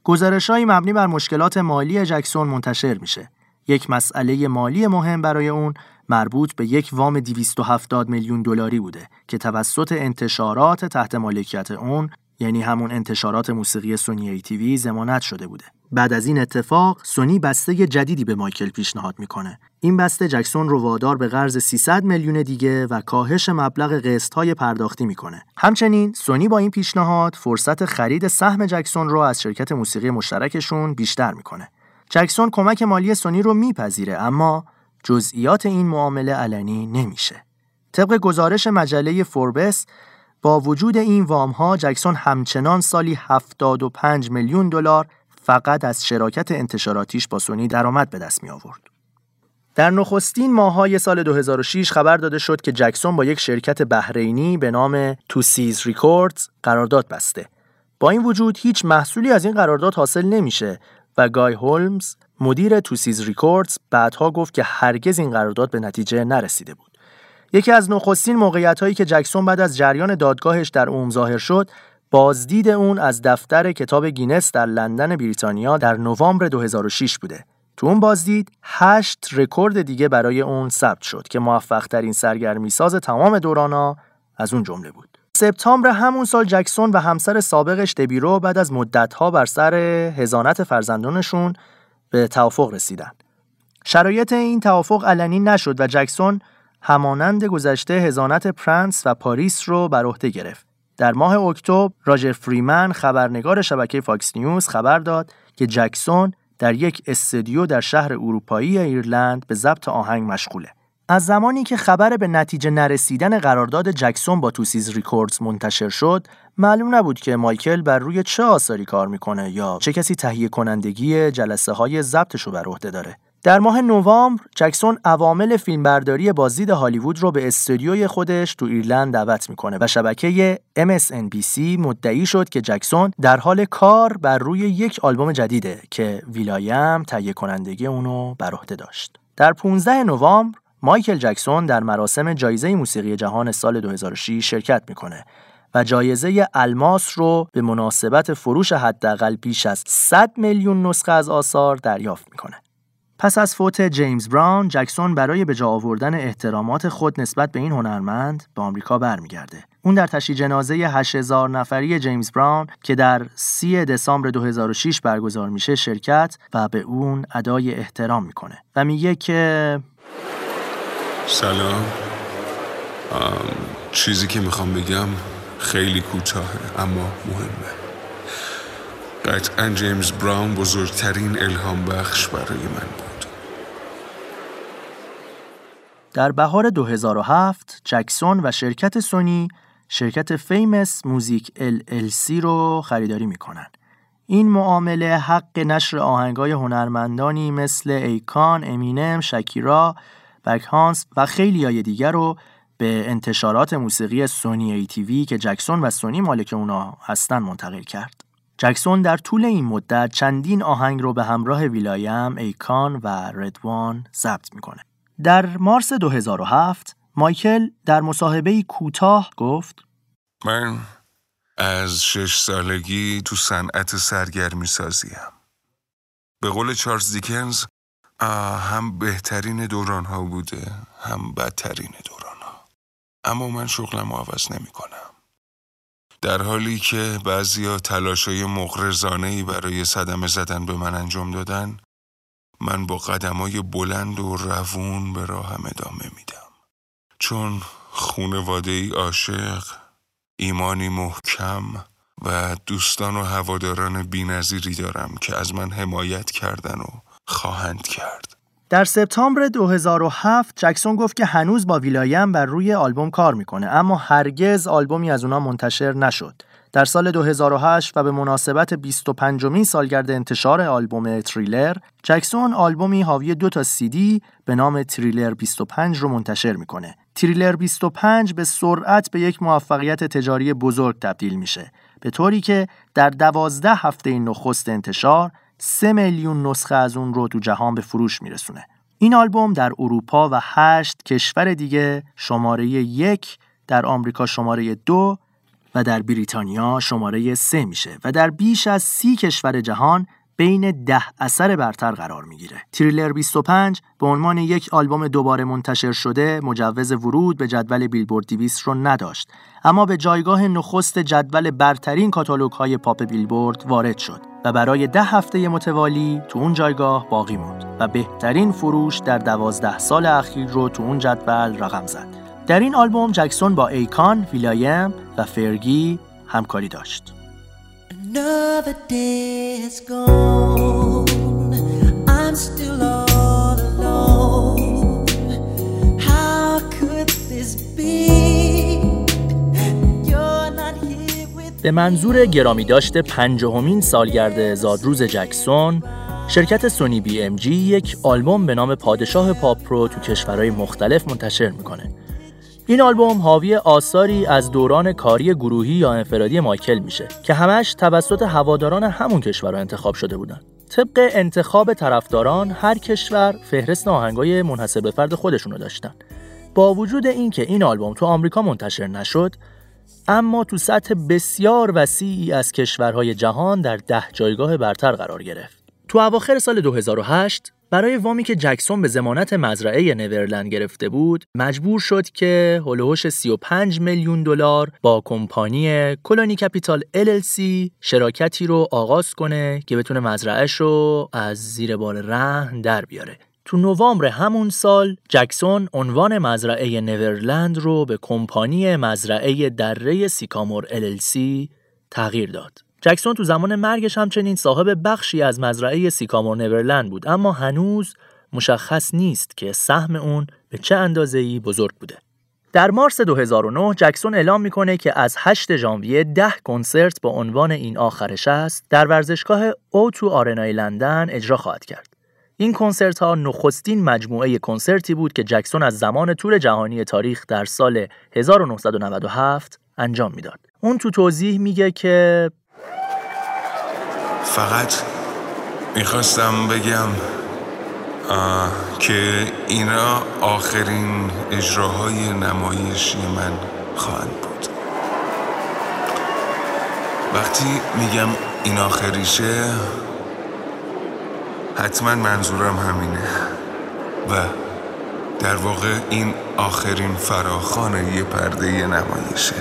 گزارشهایی مبنی بر مشکلات مالی جکسون منتشر میشه. یک مسئله مالی مهم برای اون مربوط به یک وام 270 میلیون دلاری بوده که توسط انتشارات تحت مالکیت اون یعنی همون انتشارات موسیقی سونی ای تیوی زمانت شده بوده. بعد از این اتفاق سونی بسته جدیدی به مایکل پیشنهاد می‌کنه. این بسته جکسون رو وادار به قرض 300 میلیون دیگه و کاهش مبلغ های پرداختی می‌کنه. همچنین سونی با این پیشنهاد فرصت خرید سهم جکسون رو از شرکت موسیقی مشترکشون بیشتر می‌کنه. جکسون کمک مالی سونی رو میپذیره اما جزئیات این معامله علنی نمیشه. طبق گزارش مجله فوربس با وجود این وام ها جکسون همچنان سالی 75 میلیون دلار فقط از شراکت انتشاراتیش با سونی درآمد به دست می آورد. در نخستین ماهای سال 2006 خبر داده شد که جکسون با یک شرکت بحرینی به نام Two Seas Records قرارداد بسته. با این وجود هیچ محصولی از این قرارداد حاصل نمیشه و گای هولمز مدیر Two Seas Records بعدها گفت که هرگز این قرارداد به نتیجه نرسیده بود. یکی از نخستین موقعیت هایی که جکسون بعد از جریان دادگاهش در عموم ظاهر شد بازدید اون از دفتر کتاب گینس در لندن بریتانیا در نوامبر 2006 بوده. تو اون بازدید هشت رکورد دیگه برای اون ثبت شد که موفق ترین سرگرمی ساز تمام دورانا از اون جمله بود. سپتامبر همون سال جکسون و همسر سابقش دبی رو بعد از مدتها بر سر حضانت فرزندانشون به توافق رسیدن. شرایط این توافق علنی نشد و جکسون همانند گذشته حضانت پرنس و پاریس رو بر عهده گرفت. در ماه اکتبر راجر فریدمن خبرنگار شبکه فاکس نیوز خبر داد که جکسون در یک استودیو در شهر اروپایی ایرلند به ضبط آهنگ مشغوله. از زمانی که خبر به نتیجه نرسیدن قرارداد جکسون با Two Seas Records منتشر شد، معلوم نبود که مایکل بر روی چه آثاری کار می‌کنه یا چه کسی تهیه کنندگی جلسه های ضبطش رو بر عهده داره. در ماه نوامبر جکسون عوامل فیلمبرداری بازدید هالیوود رو به استودیوی خودش تو ایرلند دعوت می‌کنه و شبکه MSNBC مدعی شد که جکسون در حال کار بر روی یک آلبوم جدیده که will.i.am تهیه کنندگی اونو بر عهده داشت. در 15 نوامبر مایکل جکسون در مراسم جایزه موسیقی جهان سال 2006 شرکت می‌کنه و جایزه الماس رو به مناسبت فروش حداقل بیش از 100 میلیون نسخه از آثار دریافت می‌کنه. پس از فوت جیمز براون، جکسون برای به جا آوردن احترامات خود نسبت به این هنرمند به آمریکا برمیگرده. اون در تشییع جنازه 8000 نفری جیمز براون که در 30 دسامبر 2006 برگزار میشه شرکت و به اون ادای احترام می‌کنه و میگه که سلام. چیزی که می‌خوام بگم خیلی کوتاهه اما مهمه. قطعا جیمز براون بزرگترین الهام بخش برای من بود. در بهار 2007 جکسون و شرکت سونی شرکت فیمس موزیک LLC رو خریداری می‌کنن. این معامله حق نشر آهنگای هنرمندانی مثل ایکان، امینم، شکیرا، بکهانس و خیلی های دیگر رو به انتشارات موسیقی سونی ای تیوی که جکسون و سونی مالک اونا هستن منتقل کرد. جکسون در طول این مدت چندین آهنگ رو به همراه ویلایم، ایکان و ردوان ضبط می‌کنه. در مارس 2007 مایکل در مصاحبه کوتاه گفت من از شش سالگی تو صنعت سرگرمی سازیم. به قول چارلز دیکنز هم بهترین دوران ها بوده هم بدترین دوران ها. اما من شغلم عوض نمی کنم. در حالی که بعضیا تلاشای مغرزانهی برای صدمه زدن به من انجام دادن من با قدمای بلند و روون به راهم ادامه میدم چون خونواده ای عاشق ایمانی محکم و دوستان و هواداران بینظیری دارم که از من حمایت کردن و خواهند کرد در سپتامبر 2007 جکسون گفت که هنوز با will.i.am بر روی آلبوم کار می‌کنه اما هرگز آلبومی از اونا منتشر نشد. در سال 2008 و به مناسبت 25 مین سالگرد انتشار آلبوم تریلر، جکسون آلبومی حاوی دو تا سی دی به نام تریلر 25 رو منتشر می‌کنه. تریلر 25 به سرعت به یک موفقیت تجاری بزرگ تبدیل میشه. به طوری که در دوازده هفته نخست انتشار سه میلیون نسخه از اون رو تو جهان به فروش میرسونه. این آلبوم در اروپا و هشت کشور دیگه شماره یک در آمریکا شماره دو و در بریتانیا شماره سه میشه و در بیش از سی کشور جهان بین ده اثر برتر قرار می‌گیره. تریلر 25 به عنوان یک آلبوم دوباره منتشر شده مجوز ورود به جدول بیلبورد 200 رو نداشت اما به جایگاه نخست جدول برترین کاتالوگ های پاپ بیلبورد وارد شد و برای ده هفته متوالی تو اون جایگاه باقی موند و بهترین فروش در دوازده سال اخیر رو تو اون جدول رقم زد. در این آلبوم جکسون با ایکان، will.i.am و فرگی همکاری داشت. Another day has gone. I'm still all alone. How could this be? You're not here with به منظور گرامی داشته پنجاهمین سالگرد زادروز جکسون شرکت سونی بی ام جی یک آلبوم به نام پادشاه پاپ رو تو کشورهای مختلف منتشر می‌کنه این آلبوم حاوی آثاری از دوران کاری گروهی یا انفرادی مایکل میشه که همش توسط هواداران همون کشور انتخاب شده بودن. طبق انتخاب طرفداران هر کشور فهرست آهنگای منحصر به فرد خودشونو داشتن. با وجود اینکه این آلبوم تو آمریکا منتشر نشد، اما تو سطح بسیار وسیعی از کشورهای جهان در ده جایگاه برتر قرار گرفت. تو اواخر سال 2008 برای وامی که جکسون به زمانت مزرعه نورلند گرفته بود مجبور شد که هلوهوش 35 میلیون دلار با کمپانی کلونی کپیتال LLC شراکتی رو آغاز کنه که بتونه مزرعهش رو از زیر بار رهن در بیاره تو نوامبر همون سال جکسون عنوان مزرعه نورلند رو به کمپانی مزرعه دره سیکامور LLC تغییر داد. جکسون تو زمان مرگش همچنین صاحب بخشی از مزرعه سیکامور نورلند بود اما هنوز مشخص نیست که سهم اون به چه اندازه‌ای بزرگ بوده. در مارس 2009 جکسون اعلام می‌کنه که از 8 ژانویه 10 کنسرت با عنوان این آخرش است در ورزشگاه او تو آرنای لندن اجرا خواهد کرد. این کنسرت ها نخستین مجموعه کنسرتی بود که جکسون از زمان طول جهانی تاریخ در سال 1997 انجام می‌داد. اون تو توضیح میگه که فقط می‌خواستم بگم که اینا آخرین اجراهای نمایشی من خواهند بود. وقتی میگم این آخریشه حتما منظورم همینه. و در واقع این آخرین فراخان یه پرده نمایشه.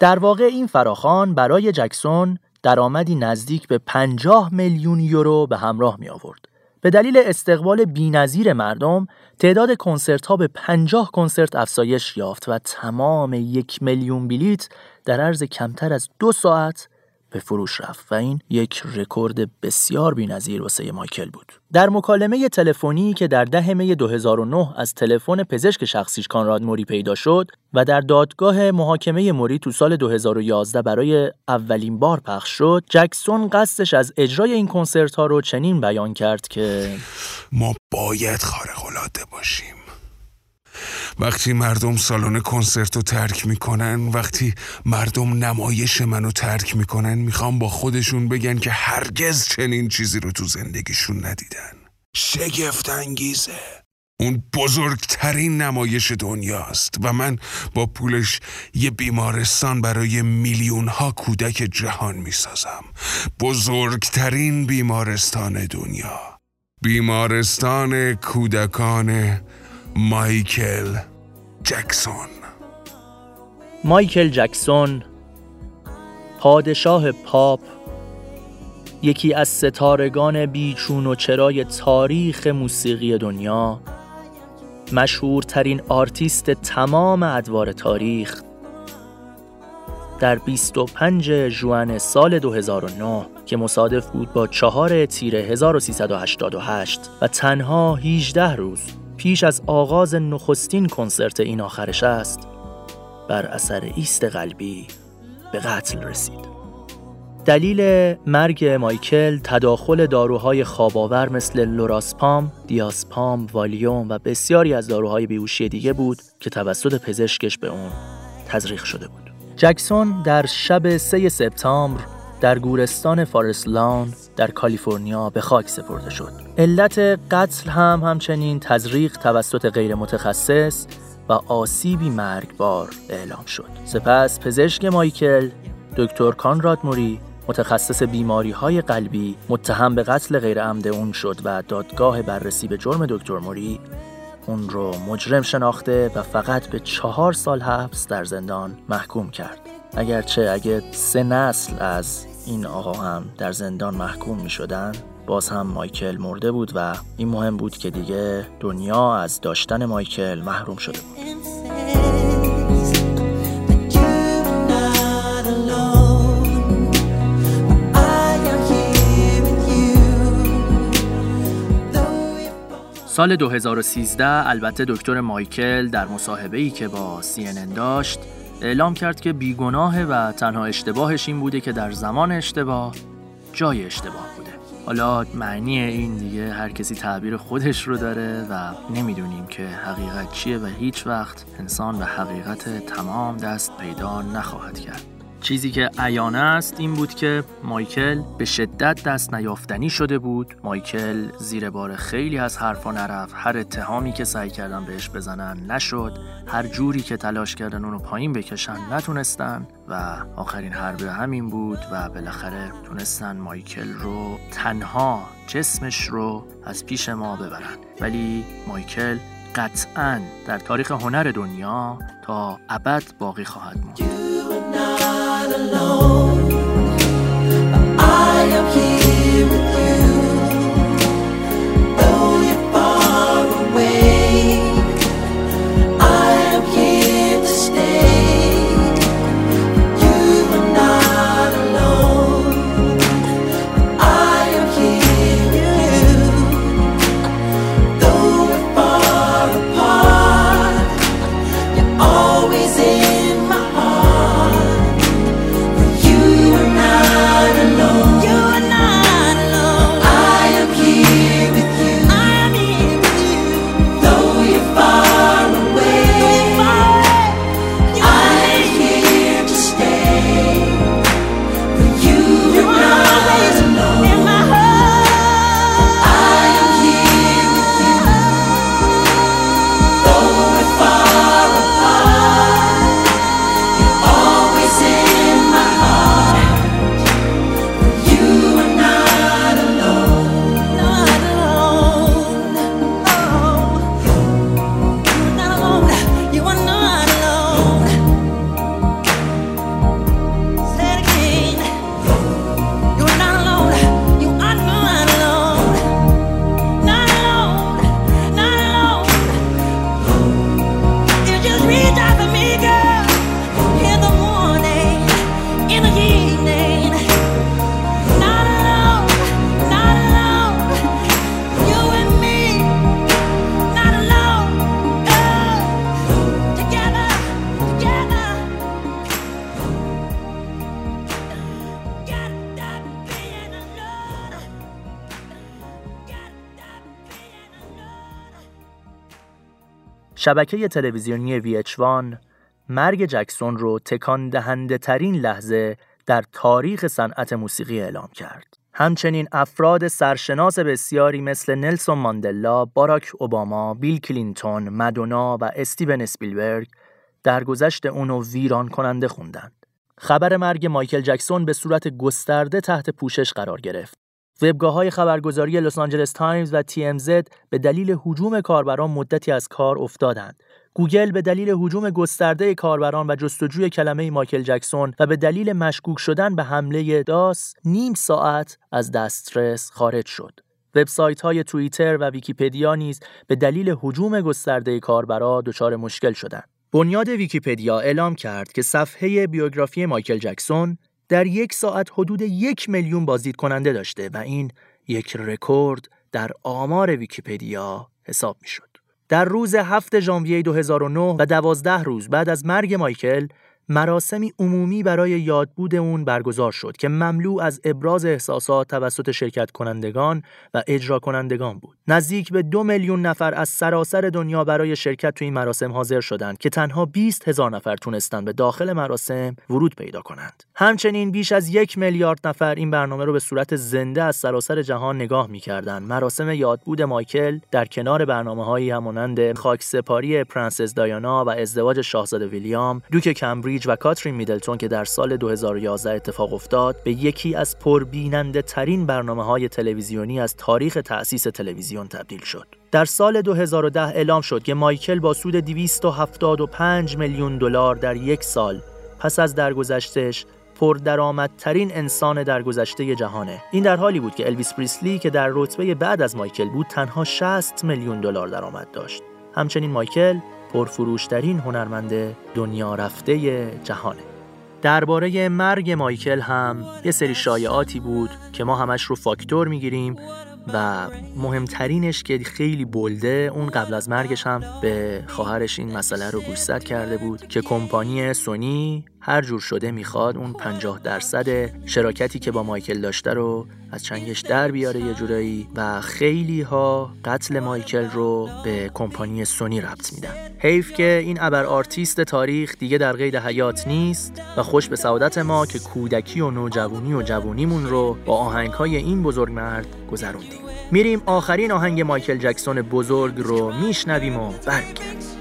در واقع این فراخان برای جکسون درآمدی نزدیک به 50 میلیون یورو به همراه می آورد. به دلیل استقبال بینظیر مردم تعداد کنسرت ها به 50 کنسرت افزایش یافت و تمام یک میلیون بلیت در عرض کمتر از دو ساعت به فروش رفت و این یک رکورد بسیار بی‌نظیر واسه مایکل بود. در مکالمه تلفنی که در ده می 2009 از تلفن پزشک شخصیش کانراد موری پیدا شد و در دادگاه محاکمه موری تو سال 2011 برای اولین بار پخش شد، جکسون قصدش از اجرای این کنسرت ها رو چنین بیان کرد که ما باید خارق العاده باشیم. وقتی مردم سالن کنسرت رو ترک می‌کنن وقتی مردم نمایش منو ترک می‌کنن می‌خوام با خودشون بگن که هرگز چنین چیزی رو تو زندگیشون ندیدن. شگفت انگیزه. اون بزرگترین نمایش دنیاست و من با پولش یه بیمارستان برای میلیون ها کودک جهان می‌سازم. بزرگترین بیمارستان دنیا. بیمارستان کودکان مایکل جکسون. مایکل جکسون پادشاه پاپ یکی از ستارگان بیچون و چرای تاریخ موسیقی دنیا مشهورترین آرتیست تمام ادوار تاریخ. در 25 جوان سال 2009 که مصادف بود با چهار تیر 1388 و تنها 18 روز پیش از آغاز نخستین کنسرت این آخرش است بر اثر ایست قلبی به قتل رسید دلیل مرگ مایکل تداخل داروهای خواباور مثل لوراسپام، دیاسپام، والیوم و بسیاری از داروهای بیهوشی دیگه بود که توسط پزشکش به اون تزریق شده بود. جکسون در شب 3 سپتامبر در گورستان فارسلان در کالیفرنیا به خاک سپرده شد. علت قتل هم همچنین تزریق توسط غیر متخصص و آسیبی مرگبار اعلام شد. سپس پزشک مایکل دکتر کانراد موری متخصص بیماری های قلبی متهم به قتل غیر عمد اون شد و دادگاه بررسی به جرم دکتر موری اون رو مجرم شناخته و فقط به چهار سال حبس در زندان محکوم کرد. اگرچه اگه سه نسل از این آقا هم در زندان محکوم می شدن باز هم مایکل مرده بود و این مهم بود که دیگه دنیا از داشتن مایکل محروم شده بود. سال 2013 البته دکتر مایکل در مصاحبه‌ای که با CNN داشت اعلام کرد که بیگناه و تنها اشتباهش این بوده که در زمان اشتباه جای اشتباه بوده. حالا معنی این دیگه هر کسی تعبیر خودش رو داره و نمی‌دونیم که حقیقت چیه و هیچ وقت انسان به حقیقت تمام دست پیدا نخواهد کرد. چیزی که عیانه است این بود که مایکل به شدت دست نیافتنی شده بود. مایکل زیر بار خیلی از حرفا نرفت. هر اتهامی که سعی کردن بهش بزنن نشد. هر جوری که تلاش کردن اونو پایین بکشن نتونستن. و آخرین حربه همین بود و بالاخره تونستن مایکل رو تنها جسمش رو از پیش ما ببرن. ولی مایکل قطعا در تاریخ هنر دنیا تا ابد باقی خواهد موند. Alone. but I am here شبکه تلویزیونی VH1 مرگ جکسون رو تکان دهنده ترین لحظه در تاریخ صنعت موسیقی اعلام کرد. همچنین افراد سرشناس بسیاری مثل نلسون ماندلا، باراک اوباما، بیل کلینتون، مدونا و استیون اسپیلبرگ درگذشت اونو ویران کننده خوندند. خبر مرگ مایکل جکسون به صورت گسترده تحت پوشش قرار گرفت. وبگاه های خبرگزاری لس آنجلس تایمز و TMZ به دلیل هجوم کاربران مدتی از کار افتادند. گوگل به دلیل هجوم گسترده کاربران و جستجوی کلمه مایکل جکسون و به دلیل مشکوک شدن به حمله DoS نیم ساعت از دسترس خارج شد. وبسایت های توییتر و ویکیپدیا نیز به هجوم هجوم گسترده کاربرا دچار مشکل شدند. بنیاد ویکیپدیا اعلام کرد که صفحه بیوگرافی مایکل جکسون در یک ساعت حدود یک میلیون بازدید کننده داشته و این یک رکورد در آمار ویکیپدیا حساب می شد. در روز 7 ژانویه 2009 و 12 روز بعد از مرگ مایکل مراسمی عمومی برای یادبود اون برگزار شد که مملو از ابراز احساسات توسط شرکت کنندگان و اجرا کنندگان بود. نزدیک به دو میلیون نفر از سراسر دنیا برای شرکت توی این مراسم حاضر شدند که تنها 20 هزار نفر تونستند به داخل مراسم ورود پیدا کنند. همچنین بیش از یک میلیارد نفر این برنامه رو به صورت زنده از سراسر جهان نگاه می‌کردند. مراسم یادبود مایکل در کنار برنامه هایی همانند خاکسپاری پرنسس دایانا و ازدواج شاهزاده ویلیام، دوک کمبریج و کاترین میدلتون که در سال 2011 اتفاق افتاد به یکی از پربیننده ترین برنامه های تلویزیونی از تاریخ تأسیس تلویزیون تبدیل شد. در سال 2010 اعلام شد که مایکل با سود 275 میلیون دلار در یک سال پس از درگذشتش پردرآمدترین انسان در گذشته جهانه این در حالی بود که الویس پریسلی که در رتبه بعد از مایکل بود تنها 60 میلیون دلار درآمد داشت همچنین مایکل پرفروشترین هنرمند دنیا رفته جهانه درباره مرگ مایکل هم یه سری شایعاتی بود که ما همش رو فاکتور می‌گیریم و مهمترینش که خیلی bold ه اون قبل از مرگش هم به خواهرش این مسئله رو گوشزد کرده بود که کمپانی سونی هر جور شده می‌خواد اون 50 درصد شراکتی که با مایکل داشته رو از چنگش در بیاره یه جورایی و خیلی ها قتل مایکل رو به کمپانی سونی ربط میدن. حیف که این ابر آرتیست تاریخ دیگه در قید حیات نیست و خوش به سعادت ما که کودکی و نوجوانی و جوونیمون رو با آهنگ های این بزرگ مرد گذروندیم. میریم آخرین آهنگ مایکل جکسون بزرگ رو میشنویم و برمیگردیم.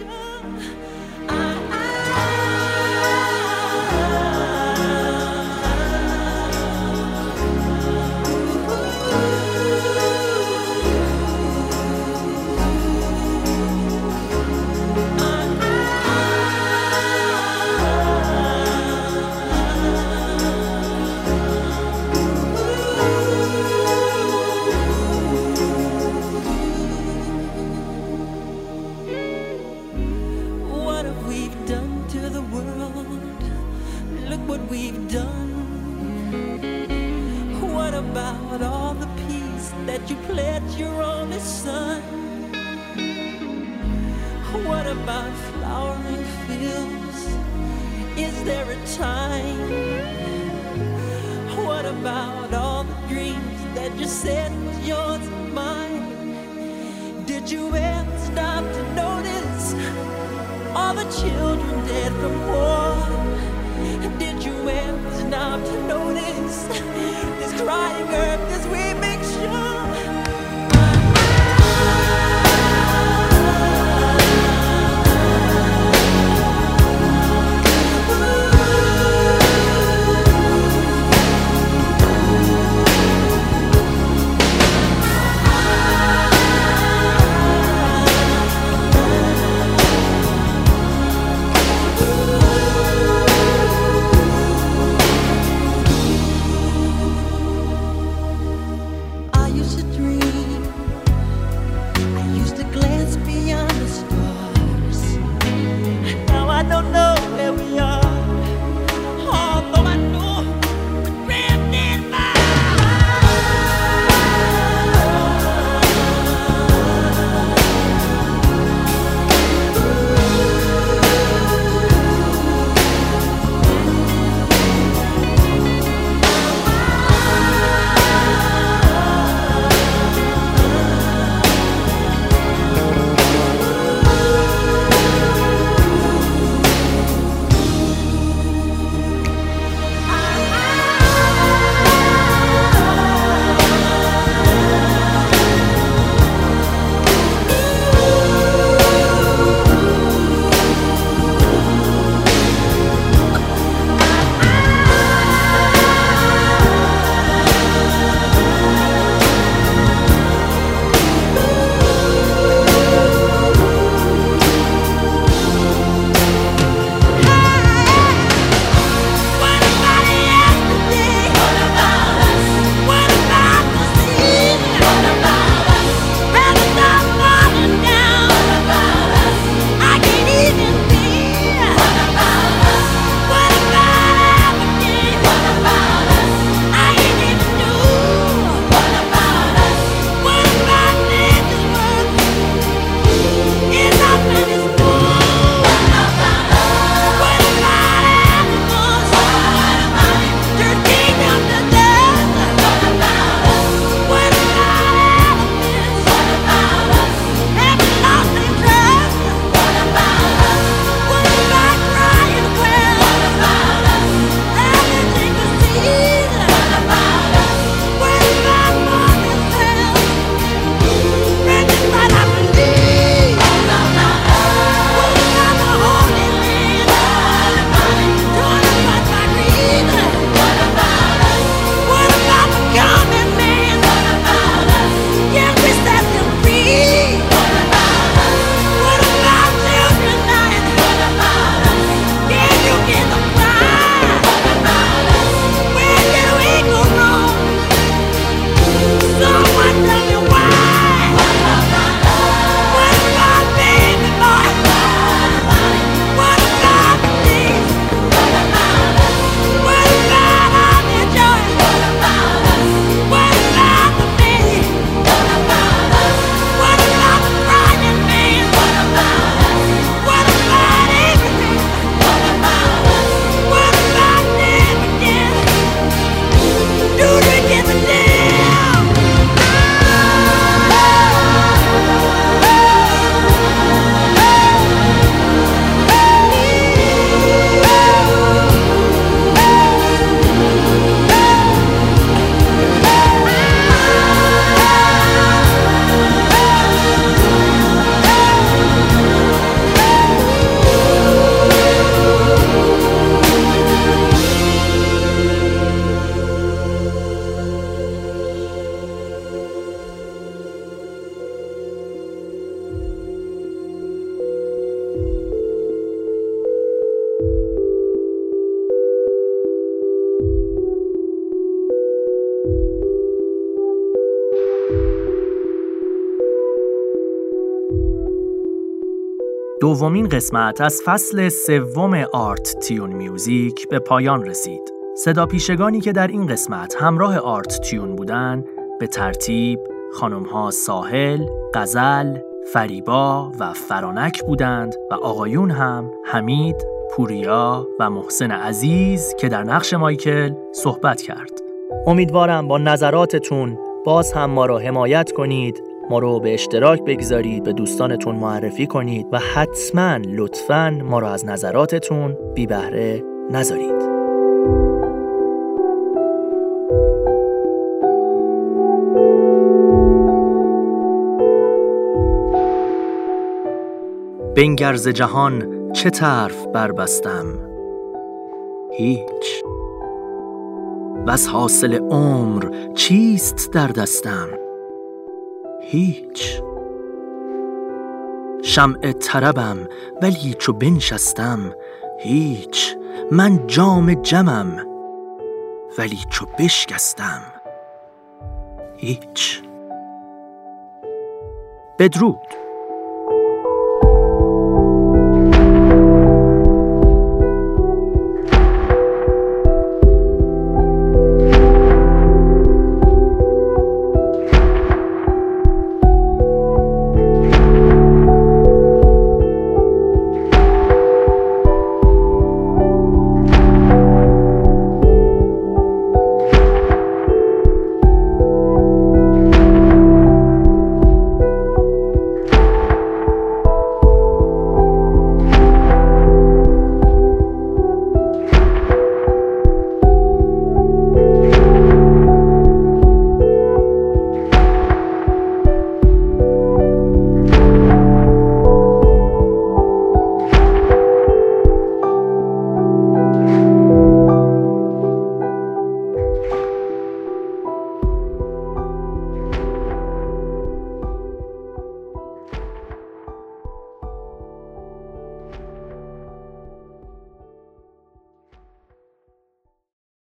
دومین قسمت از فصل سوم آرت تیون میوزیک به پایان رسید. صدا پیشگانی که در این قسمت همراه آرت تیون بودن به ترتیب خانمها ساحل، غزل، فریبا و فرانک بودند و آقایون هم حمید، پوریا و محسن عزیز که در نقش مایکل صحبت کرد. امیدوارم با نظراتتون باز هم ما را حمایت کنید ما رو به اشتراک بگذارید به دوستانتون معرفی کنید و حتما لطفا ما را از نظراتتون بی بهره نذارید. بنگرز جهان چه طرف بربستم؟ هیچ. بس حاصل عمر چیست در دستم؟ هیچ. شمع طربم ولی چو بنشستم هیچ. من جام جمم ولی چو بشکستم هیچ. بدرود.